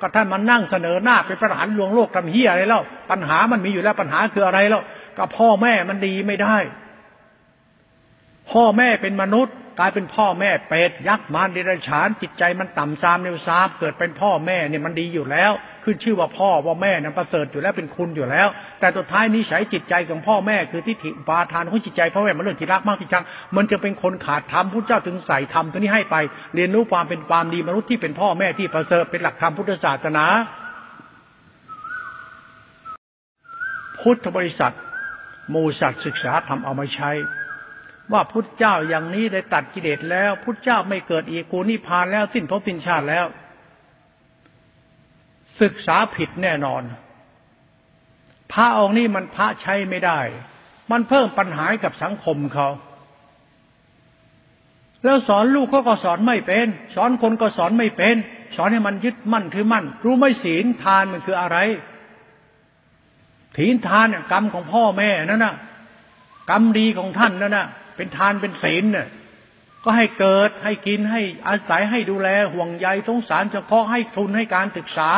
ก็ท่านมานั่งเสนอหน้าเป็นพระอรหันต์ลวงโลกทำเฮียอะไรแล้วปัญหามันมีอยู่แล้วปัญหาคืออะไรแล้วก็พ่อแม่มันดีไม่ได้ พ่อแม่เป็นมนุษย์ กลายเป็นพ่อแม่เป็ดยักษ์มารเดรัจฉานจิตใจมันต่ำซามเร็วซามเกิดเป็นพ่อแม่เนี่ยมันดีอยู่แล้ว ขึ้นชื่อว่าพ่อว่าแม่นั้นประเสริฐอยู่แล้วเป็นคุณอยู่แล้ว แต่สุดท้ายนิสัยจิตใจของพ่อแม่คือทิฏฐิปาทานของจิตใจพ่อแม่มันเรื่องที่รักมากที่ชังมันจะเป็นคนขาดธรรมพุทธเจ้าถึงใส่ธรรมตัวนี้ให้ไป เรียนรู้ความเป็นความดีมนุษย์ที่เป็นพ่อแม่ที่ประเสริฐเป็นหลักธรรมพุทธศาสนา พุทธบริษัทมูสัตศึกษาทำเอามาใช้ ว่าพุทธเจ้าอย่างนี้ได้ตัดกิเลสแล้ว พุทธเจ้าไม่เกิดอีกกูนิพานแล้วสิ้นภพสิ้นชาติแล้ว ศึกษาผิดแน่นอน พระองค์นี้มันพระใช้ไม่ได้ มันเพิ่มปัญหากับสังคมเขาแล้วสอนลูกเขาก็สอนไม่เป็น สอนคนก็สอนไม่เป็น สอนให้มันยึดมั่นถือมั่น รู้ไม่ศีลทานมันคืออะไรถีนทานกรรมของพ่อแม่นั่นน่ะกรรมดีของท่านนั่นน่ะ เป็นทานเป็นศีลเนี่ยก็ให้เกิดให้กินให้อาศัยให้ดูแลห่วงใยสงสารเฉพาะให้ทุนให้การศึกษา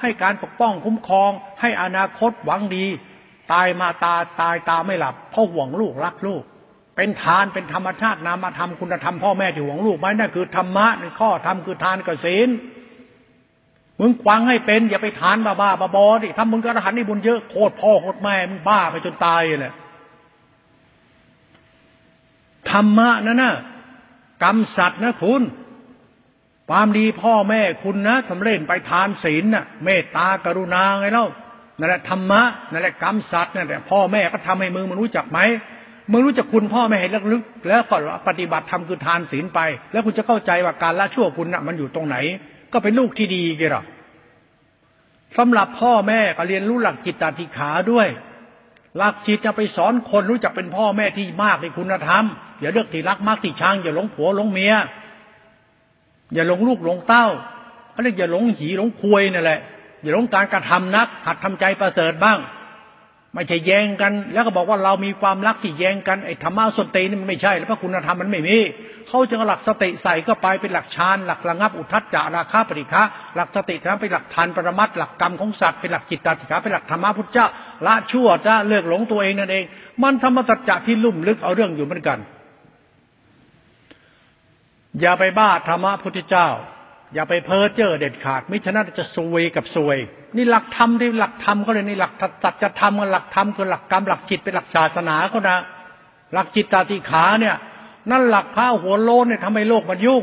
ให้การปกป้องคุ้มครอง ให้อนาคตหวังดี ตายมาตาตายตาไม่หลับเพราะห่วงลูกรักลูก เป็นทานเป็นธรรมชาตินามธรรมคุณธรรมพ่อแม่ที่ห่วงลูกไหมนั่นคือธรรมะในข้อธรรมคือทานกับศีลมึงควังให้เป็นอย่าไปทานบ้าบ้าบอดิถ้ามึงกระหันนี่บุญเยอะโคตรพ่อโคตรแม่มึงบ้าไปจนตายเลย ธรรมะนั่นนะกรรมสัตว์นะคุณ ความดีพ่อแม่คุณนะทำเล่นไปทานศีลน่ะ เมตตากรุณาไงเล่านั่นแหละธรรมะนั่นแหละกรรมสัตว์นั่นแหละพ่อแม่ก็ทำให้มึงมันรู้จักไหมมึงรู้จักคุณพ่อแม่เห็นลึกๆแล้วก็ปฏิบัติทำคือทานศีลไป แล้วคุณจะเข้าใจว่าการละชั่วคุณน่ะมันอยู่ตรงไหน ก็เป็นลูกที่ดีกี่หรอสำหรับพ่อแม่ก็เรียนรู้หลักจิตตติขาด้วย หลักจิตจะไปสอนคนรู้จักเป็นพ่อแม่ที่มากในคุณธรรม อย่าเลือกที่รักมากที่ชังอย่าหลงผัวหลงเมียอย่าหลงลูกหลงเต้าเขาเรียกอย่าหลงหีหลงควยนั่นแหละอย่าหลงการกระทำนัก หัดทำใจประเสริฐบ้าง ไม่ใช่แย่งกัน แล้วก็บอกว่าเรามีความรักที่แย่งกันไอ้ธรรมะสตีนี่มันไม่ใช่แล้วพระคุณธรรมมันไม่มีเขาจึงหลักสติใส่ก็ไปเป็นหลักฌานหลักระงับอุทัจจาราคาปริฆะหลักสติทั้งเป็นหลักทานปรมัตหลักกรรมของสัตว์เป็นหลักจิตตติขาเป็นหลักธรรมะพุทธเจ้าละชั่วจะเลิกหลงตัวเองนั่นเอง มันธรรมสัจจะที่ลุ่มลึกเอาเรื่องอยู่เหมือนกัน อย่าไปบ้าธรรมะพุทธเจ้า อย่าไปเพ้อเจ้อเด็ดขาด มิฉะนั้นจะซวยกับซวย นี่หลักธรรมที่หลักธรรมก็เลยนี่หลักสัจธรรมกับหลักธรรมคือหลักกรรมหลักจิตเป็นหลักศาสนาก็นะ หลักจิตตาติขาเนี่ย นั่นหลักข้าหัวโลนเนี่ยทำให้โลกมันยุ่ง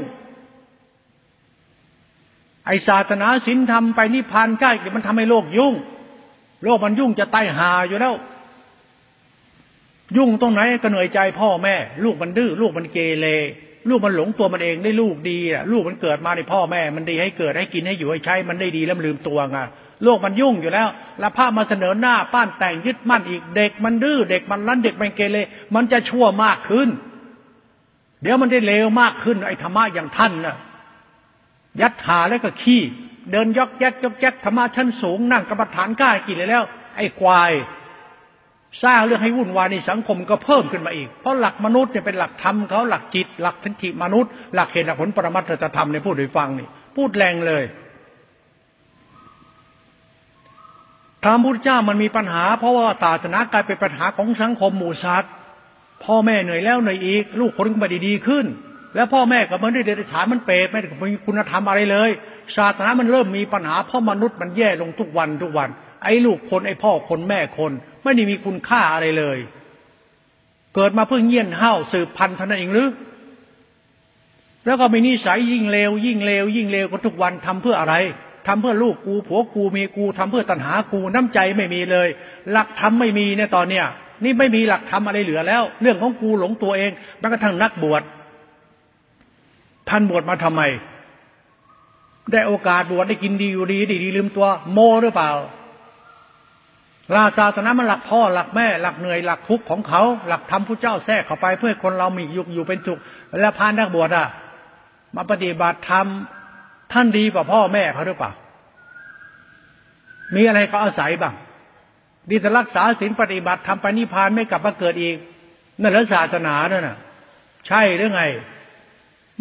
ไอศาสนาศีลธรรมไปนิพพานใกล้มันทำให้โลกยุ่ง โลกมันยุ่งจะตายหาอยู่แล้วยุ่งตรงไหนก็เหนื่อยใจพ่อแม่ ลูกมันดื้อลูกมันเกเร ลูกมันหลงตัวมันเองได้ลูกดีอะลูกมันเกิดมาในพ่อแม่ มันดีให้เกิดให้กินให้อยู่ให้ใช้มันได้ดีแล้วมันลืมตัวไงโลกมันยุ่งอยู่แล้วแล้วพระมาเสนอหน้าป้านแต่งยึดมั่นอีกเด็กมันดื้อเด็กมันรั้นเด็กมันเกเรมันจะชั่วมากขึ้น เดี๋ยวมันได้เลวมากขึ้นไอ้ธรรมะอย่างท่านน่ะยัดหาแล้วก็ขี้เดินยอกแยกยกแยกธรรมะชั้นสูงนั่งกรรมฐานกล้ากินเลยแล้ว ไอ้ควาย สร้างเรื่องให้วุ่นวายในสังคมก็เพิ่มขึ้นมาอีก เพราะหลักมนุษย์เนี่ยเป็นหลักธรรมเขาหลักจิต หลักทิฏฐิมนุษย์ หลักเหตุหลักผลปรมัตถธรรมในพูดโดยฟังนี่พูดแรงเลยธรรมพุทธเจ้ามันมีปัญหา เพราะว่าศาสนากลายเป็นปัญหาของสังคมหมู่สัตว์พ่อแม่เหนื่อยแล้วเหนื่อยอีก ลูกคนก็ไม่ดีดีขึ้น แล้วพ่อแม่ก็มันได้เดรัจฉานมันเปรตไม่ได้มีคุณธรรมอะไรเลยศาสนามันเริ่มมีปัญหาเพราะมนุษย์มันแย่ลงทุกวันทุกวัน ไอ้ลูกคนไอ้พ่อคนแม่คน ไม่ได้มีคุณค่าอะไรเลย เกิดมาเพื่อเงี่ยนห้าสืบพันธุ์เท่านั้นเองหรือแล้วก็มีนิสัยยิ่งเลวยิ่งเลวยิ่งเลวก็ทุกวันทำเพื่ออะไรทำเพื่อลูกกูผัวกูเมียกูทำเพื่อตัณหากูน้ำใจไม่มีเลย หลักธรรมไม่มีเนี่ยตอนเนี้ยนี่ไม่มีหลักธรรมอะไรเหลือแล้ว เรื่องของกูหลงตัวเองแม้กระทั่งนักบวชท่านบวชมาทำไม ได้โอกาสบวชได้กินดีอยู่ดีดีดีลืมตัว โมหรือเปล่า ราศาสนามันหลักพ่อหลักแม่หลักเหนื่อยหลักทุกข์ของเขา หลักธรรมผู้เจ้าแทรกเข้าไป เพื่อคนเรามีอยู่อยู่เป็นสุขแล้วพานนักบวชอะ มาปฏิบัติธรรมท่านดีกว่าพ่อแม่เขาหรือเปล่า มีอะไรก็อาศัยบ้างดีแต่รักษาศีลปฏิบัติทำไปนิพพานไม่กลับมาเกิดอีกนั่นแหละศาสนาเนี่ยนะใช่หรือไง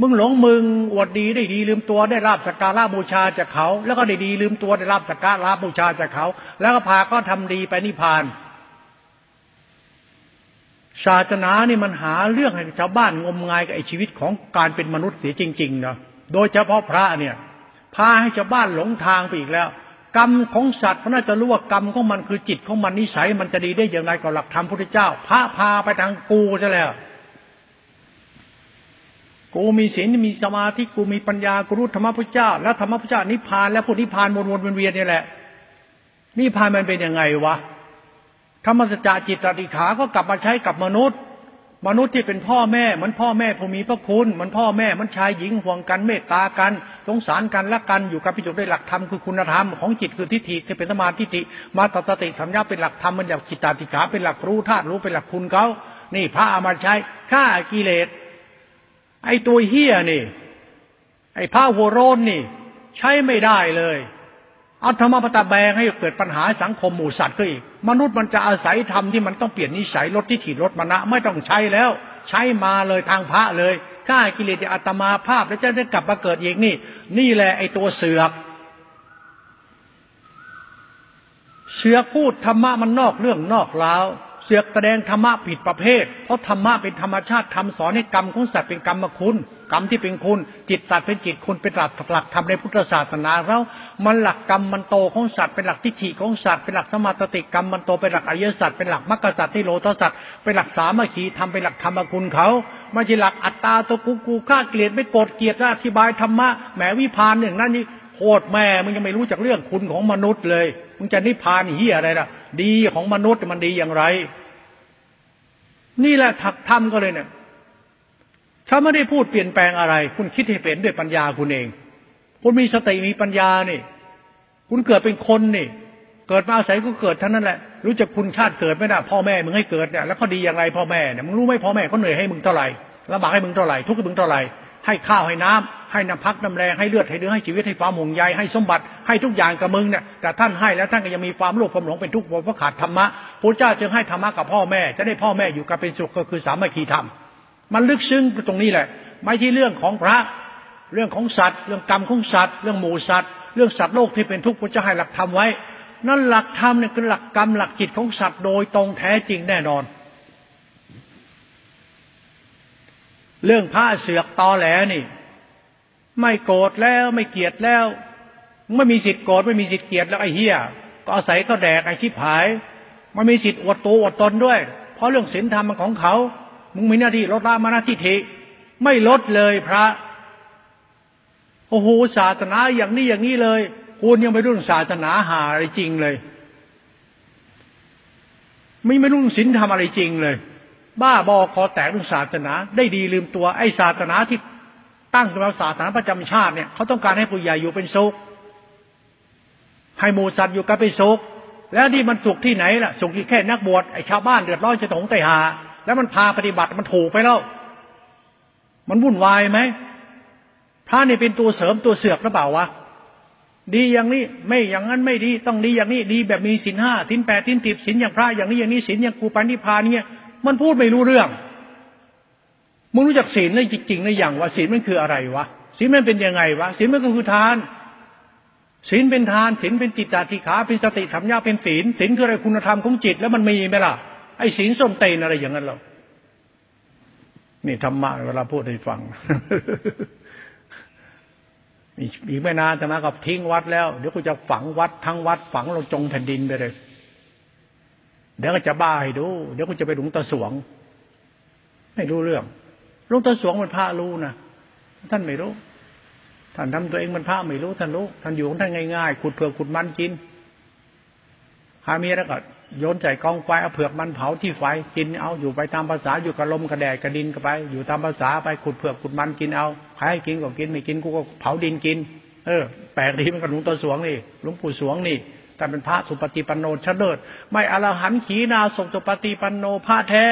มึงหลงมึงอวดดีได้ดีลืมตัวได้รับสักการะบูชาจากเขา แล้วก็ได้ดีลืมตัวได้รับสักการะบูชาจากเขา แล้วก็พาก็ทำดีไปนิพพาน ศาสนานี่มันหาเรื่องให้ชาวบ้านงมงายกับไอชีวิตของการเป็นมนุษย์เสียจริงๆเนาะโดยเฉพาะพระเนี่ย พาให้ชาวบ้านหลงทางไปอีกแล้ว กรรมของสัตว์มันน่าจะรู้ว่ากรรมของมันคือจิตของมันนิสัยมันจะดีได้อย่างไรกับหลักธรรมพุทธเจ้า พระพาไปทางกูจะแล้ว กูมีศีลมีสมาธิกูมีปัญญากูรู้ธรรมพุทธเจ้าแล้วธรรมพุทธเจ้านิพพานแล้วพุทธิพานวนวนเวียนนี่แหละนิพพานมันเป็นยังไงวะธรรมสัจจจิตติขาก็กลับมาใช้กับมนุษย์ มนุษย์ที่เป็นพ่อแม่เหมือนพ่อแม่ผู้มีพระคุณเหมือนพ่อแม่มันชายหญิงห่วงกันเมตตากันสงสารกันละกันอยู่กับพิจุได้หลักธรรมคือคุณธรรมของจิตคือทิฏฐิที่เป็นสมาธิิมาตตติสัมยาเป็นหลักธรรมมันอย่างจิตติขาเป็นหลักรู้ธาตุรู้เป็นหลักคุณเขานี่พระเอามาใช้ฆ่ากิเลส ไอ้ตัวเฮียนี่ ไอ้ผ้าหัวโรนนี่ ใช้ไม่ได้เลยเอาธรรมปตะแบงให้เกิดปัญหาสังคมหมู่สัตว์ก็อีก มนุษย์มันจะอาศัยธรรมที่มันต้องเปลี่ยนนิสัยลดที่ถีลดมณะไม่ต้องใช้แล้ว ใช้มาเลยทางพระเลยฆ่ากิเลสอัตมาภาพ แล้วจะได้กลับมาเกิดอีกนี่ นี่แหละไอ้ตัวเสือก เสือกพูดธรรมะมันนอกเรื่องนอกราว เสือกแสดงธรรมะผิดประเภท เพราะธรรมะเป็นธรรมชาติทำสอนให้กรรมของสัตว์เป็นกรรมคุณ กรรมที่เป็นคุณ จิตสัตว์เป็นจิตคุณเป็นหลักหลักธรรมในพุทธศาสนาเรามันหลักกรรมมันโตของสัตว์เป็นหลักทิฏฐิของสัตว์เป็นหลักสมาติกรรมมันโตเป็นหลักอริยสัตว์เป็นหลักมรรคสัตว์ที่โลทสัตว์เป็นหลักสามัคคีทำเป็นหลักธรรมคุณเขาไม่ใช่หลักอัตตาตัวกูกูฆ่าเกลียดไม่โกรธเกลียดอธิบายธรรมะแหมวิพานหนึ่งนั่นนี่โคตรแม่มึงยังไม่รู้จักเรื่องคุณของมนุษย์เลยมึงจะนิพพานเฮียอะไรล่ะ ดีของมนุษย์มันดีอย่างไร นี่แหละถักทำก็เลยเนี่ยฉันไม่ได้พูดเปลี่ยนแปลงอะไร คุณคิดให้เป็นด้วยปัญญาคุณเอง คุณมีสติมีปัญญานี่ คุณเกิดเป็นคนนี่ เกิดมาอาศัยก็เกิดเท่านั้นแหละ รู้จักคุณชาติเกิดไม่ได้พ่อแม่มึงให้เกิดเนี่ยแล้วเขาดีอย่างไรพ่อแม่เนี่ยมึงรู้ไหมพ่อแม่เขาเหนื่อยให้มึงเท่าไหร่ลำบากให้มึงเท่าไหร่ทุกข์ให้มึงเท่าไหร่ให้ข้าวให้น้ำ ให้น้ำพักน้ำแรงให้เลือดให้เนื้อให้ชีวิตให้ความห่วงใยให้สมบัติให้ทุกอย่างกับมึงเนี่ยแต่ท่านให้แล้วท่านก็ยังมีความโลภความหลงเป็นทุกข์เพราะขาดธรรมะพระเจ้าจึงให้ธรรมะกับพ่อแม่ จะได้พ่อแม่อยู่กับเป็นสุขก็คือสามัคคีธรรม มันลึกซึ้งตรงนี้แหละ ไม่ใช่เรื่องของพระเรื่องของสัตว์ เรื่องกรรมของสัตว์ เรื่องหมูสัตว์ เรื่องสัตว์โลกที่เป็นทุกข์พระเจ้าให้หลักธรรมไว้ นั่นหลักธรรมเนี่ยคือหลักกรรมหลักจิตของสัตว์โดยตรงแท้จริงแน่นอนเรื่องพระเสือกตอแหลนี่ ไม่โกรธแล้วไม่เกลียดแล้ว ไม่มีสิทธิ์โกรธไม่มีสิทธิ์เกลียดแล้วไอ้เหี้ยก็อาศัยก็แดกไอ้ชิบหาย มันมีสิทธิ์อวดตัวอวดตนด้วย เพราะเรื่องศีลธรรมมันของเขา มึงมีหน้าที่ลดละมานาทิฐิไม่ลดเลยพระ โอ้โหศาสนาอย่างนี้อย่างนี้เลยคุณยังไม่รู้ศาสนาหาอะไรจริงเลย ไม่ไม่รู้ศีลธรรมอะไรจริงเลย บ้าบอคอแตกรื่องศาสนา ได้ดีลืมตัวไอ้ศาสนาที่ ตั้งตัวศาสนาประจำชาติเนี่ยเขาต้องการให้ผู้ใหญ่อยู่เป็นสุขให้หมูสัตว์อยู่กันไปสุขแล้วที่มันสุขที่ไหนล่ะสุขที่แค่นักบวชไอ้ชาวบ้านเดือดร้อนจะถงไตหา แล้วมันพาปฏิบัติมันถูกไปแล้ว มันวุ่นวายไหมพระนี่เป็นตัวเสริมตัวเสือกหรือเปล่าวะดีอย่างนี้ไม่อย่างนั้นไม่ดีต้องดีอย่างนี้ดีแบบมีสินห้าสินแปดสินสิบสินอย่างพระอย่างนี้อย่างนี้สินอย่างกูปานิพานเนี่ยมันพูดไม่รู้เรื่อง มึงรู้จักศีลเลยจริงๆนอย่างว่าศีลมันคืออะไรวะศีลมันเป็นยังไงวะศีลมันก็คือทานศีลเป็นทานศีลเป็นจิตตาธิขาเป็นสติธรรมญาเป็นศีลศีลคืออะไรคุณธรรมของจิต แล้วมันมีไหมล่ะไอ้ศีลส้มเตนอะไรอย่างนั้นหรอนี่ธรรมะเวลาพูดให้ฟังอีกไม่นานจะมากับทิ้งวัดแล้วเดี๋ยวกูจะฝังวัดทั้งวัดฝังลงจงแผ่นดินไปเลยเดี๋ยวก็จะบ้าให้ดู เดี๋ยวกูจะไปหลงตาสวง ไม่รู้เรื่อง ลวงตาสวงมันพระรู้นะท่านไม่รู้ ท่านทำตัวเองมันพระไม่รู้ท่านรู้ท่านอยู่ของท่านง่ายๆขุดเผือกขุดมันกินหามีแล้วก็โยนใส่กองไฟเอาเผือกมันเผาที่ไฟกินเอาอยู่ไปตามภาษาอยู่กับลมกระแดดกระดินก็ไป อยู่ตามภาษาไปขุดเผือกขุดมันกินเอาใครให้กินก็กินไม่กินกูก็เผาดินกิน เออแปลกดีมันกับหลวงตาสวงนี่หลวงปู่สวงนี่แต่เป็นพระสุปฏิปันโนชเลิศไม่อรหันขีนาสงตุปฏิปันโนพระแท้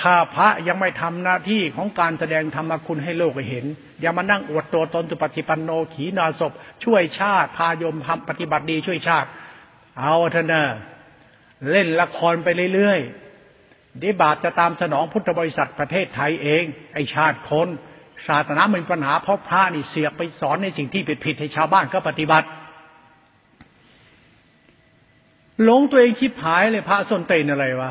ถ้าพระยังไม่ทำหน้าที่ของการแสดงธรรมคุณให้โลกเห็น อย่ามานั่งอวดตัวตนสุปฏิปันโนขีนาศพช่วยชาติ พายมทำปฏิบัติดีช่วยชาติ เอาเถอะนะเล่นละครไปเรื่อยๆดิบาทจะตามสนองพุทธบริษัทประเทศไทยเอง ไอชาติคนศาสนามีปัญหาเพราะพระนี่เสียไปสอนในสิ่งที่ผิดผิดให้ชาวบ้านก็ปฏิบัติหลงตัวเองคิดหายเลยพระส้นเตนอะไรวะ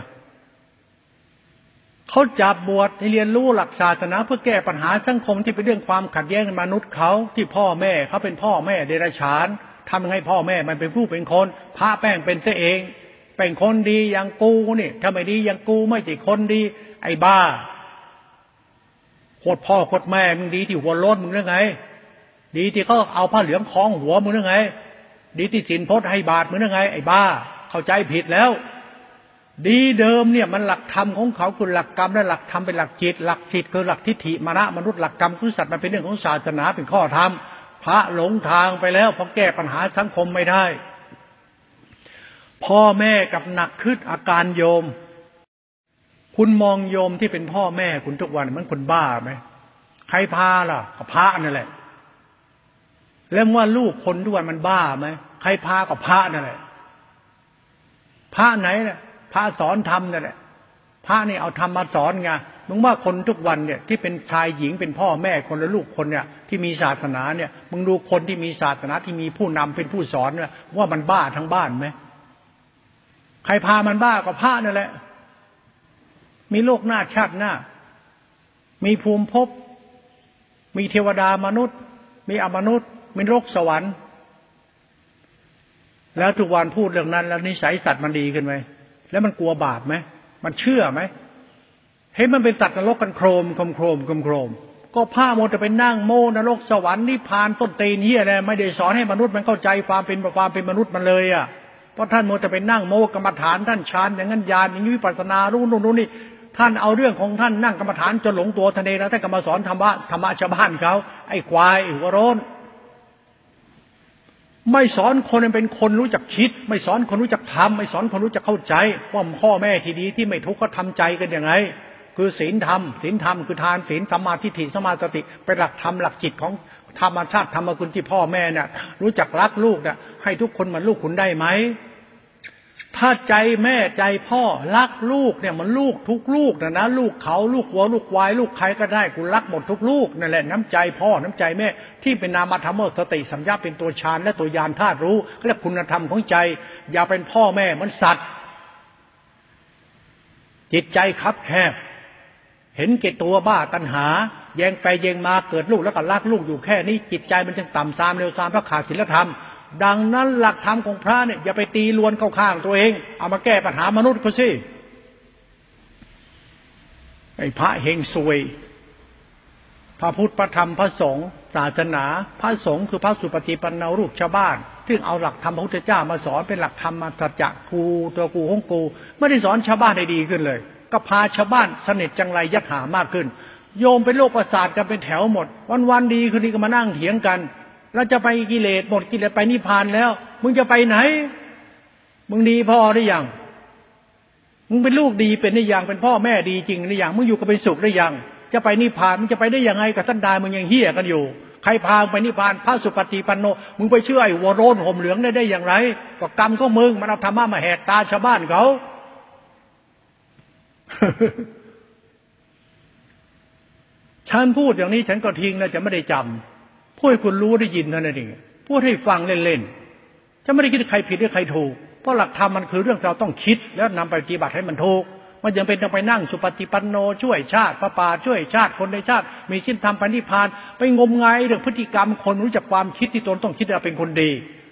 เขาจับบวชให้เรียนรู้หลักศาสนาเพื่อแก้ปัญหาสังคมที่เป็นเรื่องความขัดแย้งในมนุษย์เขาที่พ่อแม่เขาเป็นพ่อแม่เดรัจฉานทำให้พ่อแม่มันเป็นผู้เป็นคนพระแป้งเป็นเสเอง เป็นคนดีอย่างกูนี่ถ้าไม่ดีอย่างกูไม่ใช่คนดี ไอ้บ้าโคตรพ่อโคตรแม่มึงดีที่หัวล้นมึงหรือไง ดีที่เขาเอาผ้าเหลืองคล้องหัวมึงหรือไง ดีที่สินพจน์ให้บาทมึงหรือไง ไอ้บ้า เข้าใจผิดแล้ว ดีเดิมเนี่ยมันหลักธรรมของเขาคือหลักกรรมและหลักธรรมเป็นหลักจิต หลักจิตคือหลักทิฏฐิมรณะมนุษย์หลักกรรมคือสัตว์มันเป็นเรื่องของศาสนาเป็นข้อธรรมพระหลงทางไปแล้วพราะแก้ปัญหาสังคมไม่ได้ พ่อแม่กับหนักขึ้นอาการโยม คุณมองโยมที่เป็นพ่อแม่คุณทุกวันมันคนบ้าไหมใครพาล่ะก็พระนั่นแหละแล้วว่าลูกคนทุกวันมันบ้าไหมใครพาก็พระนั่นแหละพระไหนเนี่ย พระสอนธรรมนั่นแหละพระนี่เอาธรรมมาสอนไงมึงว่าคนทุกวันเนี่ยที่เป็นชายหญิงเป็นพ่อแม่คนและลูกคนเนี่ยที่มีศาสนาเนี่ยมึงดูคนที่มีศาสนาที่มีผู้นำเป็นผู้สอนเนี่ยว่ามันบ้าทั้งบ้านไหมใครพามันบ้าก็พระนั่นแหละ มีโลกหน้าชาติหน้า มีภูมิภพ มีเทวดามนุษย์ มีอมนุษย์ มีโลกสวรรค์ แล้วทุกวันพูดเรื่องนั้น แล้วนิสัยสัตว์มันดีขึ้นไหม แล้วมันกลัวบาปไหมมันเชื่อไหมเห็นมันเป็นสัตว์นรกกันโครมโครมโครมโครมโครมก็ผ้าโมจะไปนั่งโมนรกสวรรค์นิพพานต้นเตนเฮียอะไรไม่ได้สอนให้มนุษย์มันเข้าใจความเป็นความเป็นมนุษย์มันเลยอะเพราะท่านโมจะไปนั่งโมกรรมฐานท่านฌานอย่างนั้นญาณอย่างนี้วิปัสนารู้นู่นรู้นี่ท่านเอาเรื่องของท่านนั่งกรรมฐานจนหลงตัวทะเลแล้วท่านก็มาสอนธรรมะธรรมะชาวบ้านเขาไอ้ควายหัวร้อน ไม่สอนคนเป็นคนรู้จักคิด ไม่สอนคนรู้จักทำไม่สอนคนรู้จักเข้าใจว่าพ่อแม่ที่ดีที่ไม่ทุกข์เขาทำใจกันยังไง คือศีลธรรมศีลธรรมคือทานศีลสมาทิฏฐิสมาสติเป็นหลักธรรมหลักจิตของธรรมชาติธรรมคุณที่พ่อแม่เนี่ยรู้จักรักลูกเนี่ยให้ทุกคนมันลูกคุณได้ไหม ถ้าใจแม่ใจพ่อรักลูกเนี่ยมันลูกทุกลูกนะนะลูกเขาลูกวัวลูกควายลูกใครก็ได้กูรักหมดทุกลูกนั่นแหละน้ำใจพ่อน้ำใจแม่ ที่เป็นนามธรรมสติสัมยาเป็นตัวฌานและตัวยานธาตุรู้และคุณธรรมของใจ อย่าเป็นพ่อแม่มันสัตว์ จิตใจคับแคบ เห็นเกตตัวบ้าตัณหา แยงไปแยงมาเกิดลูกแล้วก็รักลูกอยู่แค่นี้จิตใจมันจึงต่ำซามเร็วซามเพราะขาดศีลธรรม ดังนั้นหลักธรรมของพระเนี่ยอย่าไปตีลวนเข้าข้างตัวเอง เอามาแก้ปัญหามนุษย์เขาสิไอ้พระเฮงซวย พระพุทธพระธรรมพระสงฆ์ศาสนา พระสงฆ์คือพระสุปฏิปันนาลูกชาวบ้าน ซึ่งเอาหลักธรรมพระพุทธเจ้ามาสอนเป็นหลักธรรมมาสัจจะกูตัวกูของกู ไม่ได้สอนชาวบ้านให้ดีขึ้นเลย ก็พาชาวบ้านสนิทจังไรยัดหามากขึ้น โยมเป็นโรคประสาทกันเป็นแถวหมด วันวันดีคืนดีก็มานั่งเถียงกัน เราจะไปกิเลสหมดกิเลสไปนิพพานแล้ว มึงจะไปไหน มึงดีพอได้ยังมึงเป็นลูกดีเป็นได้ยังเป็นพ่อแม่ดีจริงได้ยังมึงอยู่กับเป็นสุขได้ยังจะไปนิพพานมึงจะไปได้ยังไงกับท่านดามึงยังเฮี้ยกันอยู่ใครพาไปนิพพานพระสุปฏิปันโนมึงไปเชื่อไอ้วโรนห่มเหลืองได้ได้อย่างไรก็กรรมก็มึงมันเอาธรรมะมาแหกตาชาวบ้านเขาฉันพูดอย่างนี้ฉันก็ทิ้งแล้วจะไม่ได้จำ พูดให้คุณรู้ได้ยินเท่านั้นเองพูดให้ฟังเล่นๆจะไม่ได้คิดใครผิดหรือใครถูก เพราะหลักธรรมมันคือเรื่องเราต้องคิด แล้วนำไปปฏิบัติให้มันถูก มันยังเป็นต้องไปนั่งสุปฏิปันโนช่วยชาติพระป่าช่วยชาติคนในชาติ มีชิ้นทำปณิพาน ไปงมงายเรื่องพฤติกรรมคนรู้จักความคิดที่ตนต้องคิดเราเป็นคนดี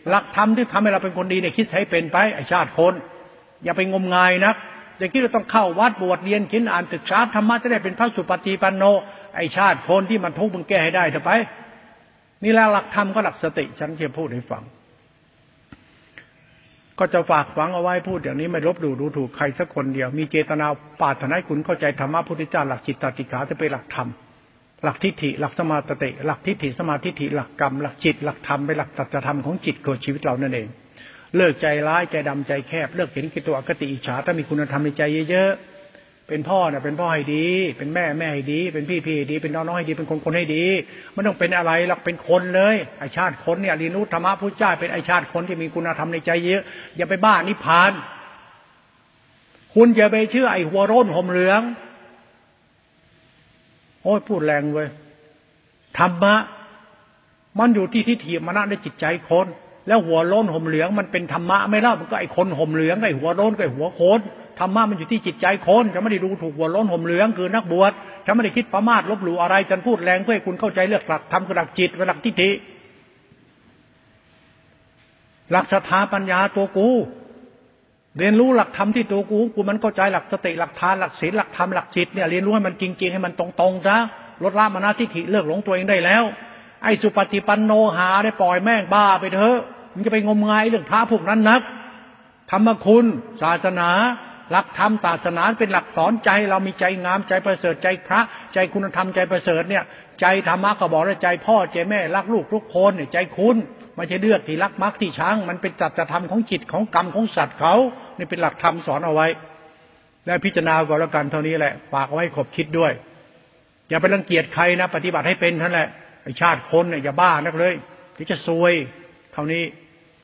หลักธรรมที่ทำให้เราเป็นคนดีเนี่ยคิดให้เป็นไปไอชาติคน อย่าไปงมงายนะอย่าคิดว่าต้องเข้าวัดบวชเรียนกินอ่านศึกษาธรรมะจะได้เป็นพระสุปฏิปันโนไอชาติคนที่มันทุกข์มันแก้ให้ได้เถอะไป นี่แหละหลักธรรมก็หลักสติ ฉันจะพูดให้ฟัง ก็จะฝากฝังเอาไว้พูดอย่างนี้ไม่ลบดูดูถูกใครสักคนเดียว มีเจตนาปาถนาคุณเข้าใจธรรมะพุทธเจ้าหลักจิตตติขาจะเป็นหลักธรรมหลักทิฏฐิหลักสมาติหลักทิฏฐิสมาธิฐิหลักกรรมหลักจิตหลักธรรมเป็นหลักตัจธรรมของจิตของชีวิตเรานั่นเอง เลิกใจร้ายใจดำใจแคบ เลิกเห็นกิตัวอคติอิจฉาถ้ามีคุณธรรมในใจเยอะ เป็นพ่อเนี่ยเป็นพ่อให้ดี เป็นแม่แม่ให้ดี เป็นพี่พี่ให้ดี เป็นน้องน้องให้ดี เป็นคนคนให้ดีไม่ต้องเป็นอะไรหรอกเป็นคนเลยไอชาติคนเนี่ยรีนุธรรมะพุทธเจ้าเป็นไอชาติคนที่มีคุณธรรมในใจเยอะ อย่าไปบ้านิพพาน คุณอย่าไปเชื่อไอหัวร้นห่มเหลือง โอ้ยพูดแรงเว้ยธรรมะ มันอยู่ที่ทิฏฐิมรณะในจิตใจคน แล้วหัวโล้นห่มเหลืองมันเป็นธรรมะไม่เล่ามันก็ไอคนห่มเหลืองไอหัวโล้นไอหัวคน ธรรมะมันอยู่ที่จิตใจคนจะไม่ได้ดูถูกหัวล้นห่มเหลืองคือนักบวชจะไม่ได้คิดประมาทลบหลู่อะไรฉันพูดแรงเพื่อให้คุณเข้าใจเลือกหลักธรรมคือหลักจิตหลักทิฏฐิหลักศรัทธาปัญญาตัวกู เรียนรู้หลักธรรมที่ตัวกู กูมันเข้าใจหลักสติหลักทานหลักศีลหลักธรรมหลักจิตเนี่ยเรียนรู้ให้มันจริงๆให้มันตรงๆซะลดละมานาทิฏฐิเลิกหลงตัวเองได้แล้ว ไอ้สุปฏิปันโนหาได้ปล่อยแม่งบ้าไปเถอะมันจะไปงมงายเรื่องท้าพวกนั้นนักธรรมคุณ ศาสนา หลักธรรมศาสนาเป็นหลักสอนใจเรามีใจงามใจประเสริฐใจพระ ใจคุณธรรมใจประเสริฐเนี่ย ใจธรรมะก็บอกว่าใจพ่อใจแม่รักลูกทุกคนเนี่ยใจคุณไม่ใช่เลือกที่รักมักที่ช้าง มันเป็นจัตธรรมของจิตของกรรมของสัตว์เขานี่เป็นหลักธรรมสอนเอาไว้ และพิจารณาก่อนแล้วกันเท่านี้แหละฝากไว้ขบคิดด้วย อย่าไปรังเกียจใครนะ ปฏิบัติให้เป็นท่านแหละไอชาติคนเนี่ยอย่าบ้านักเลยที่จะซวยเท่านี้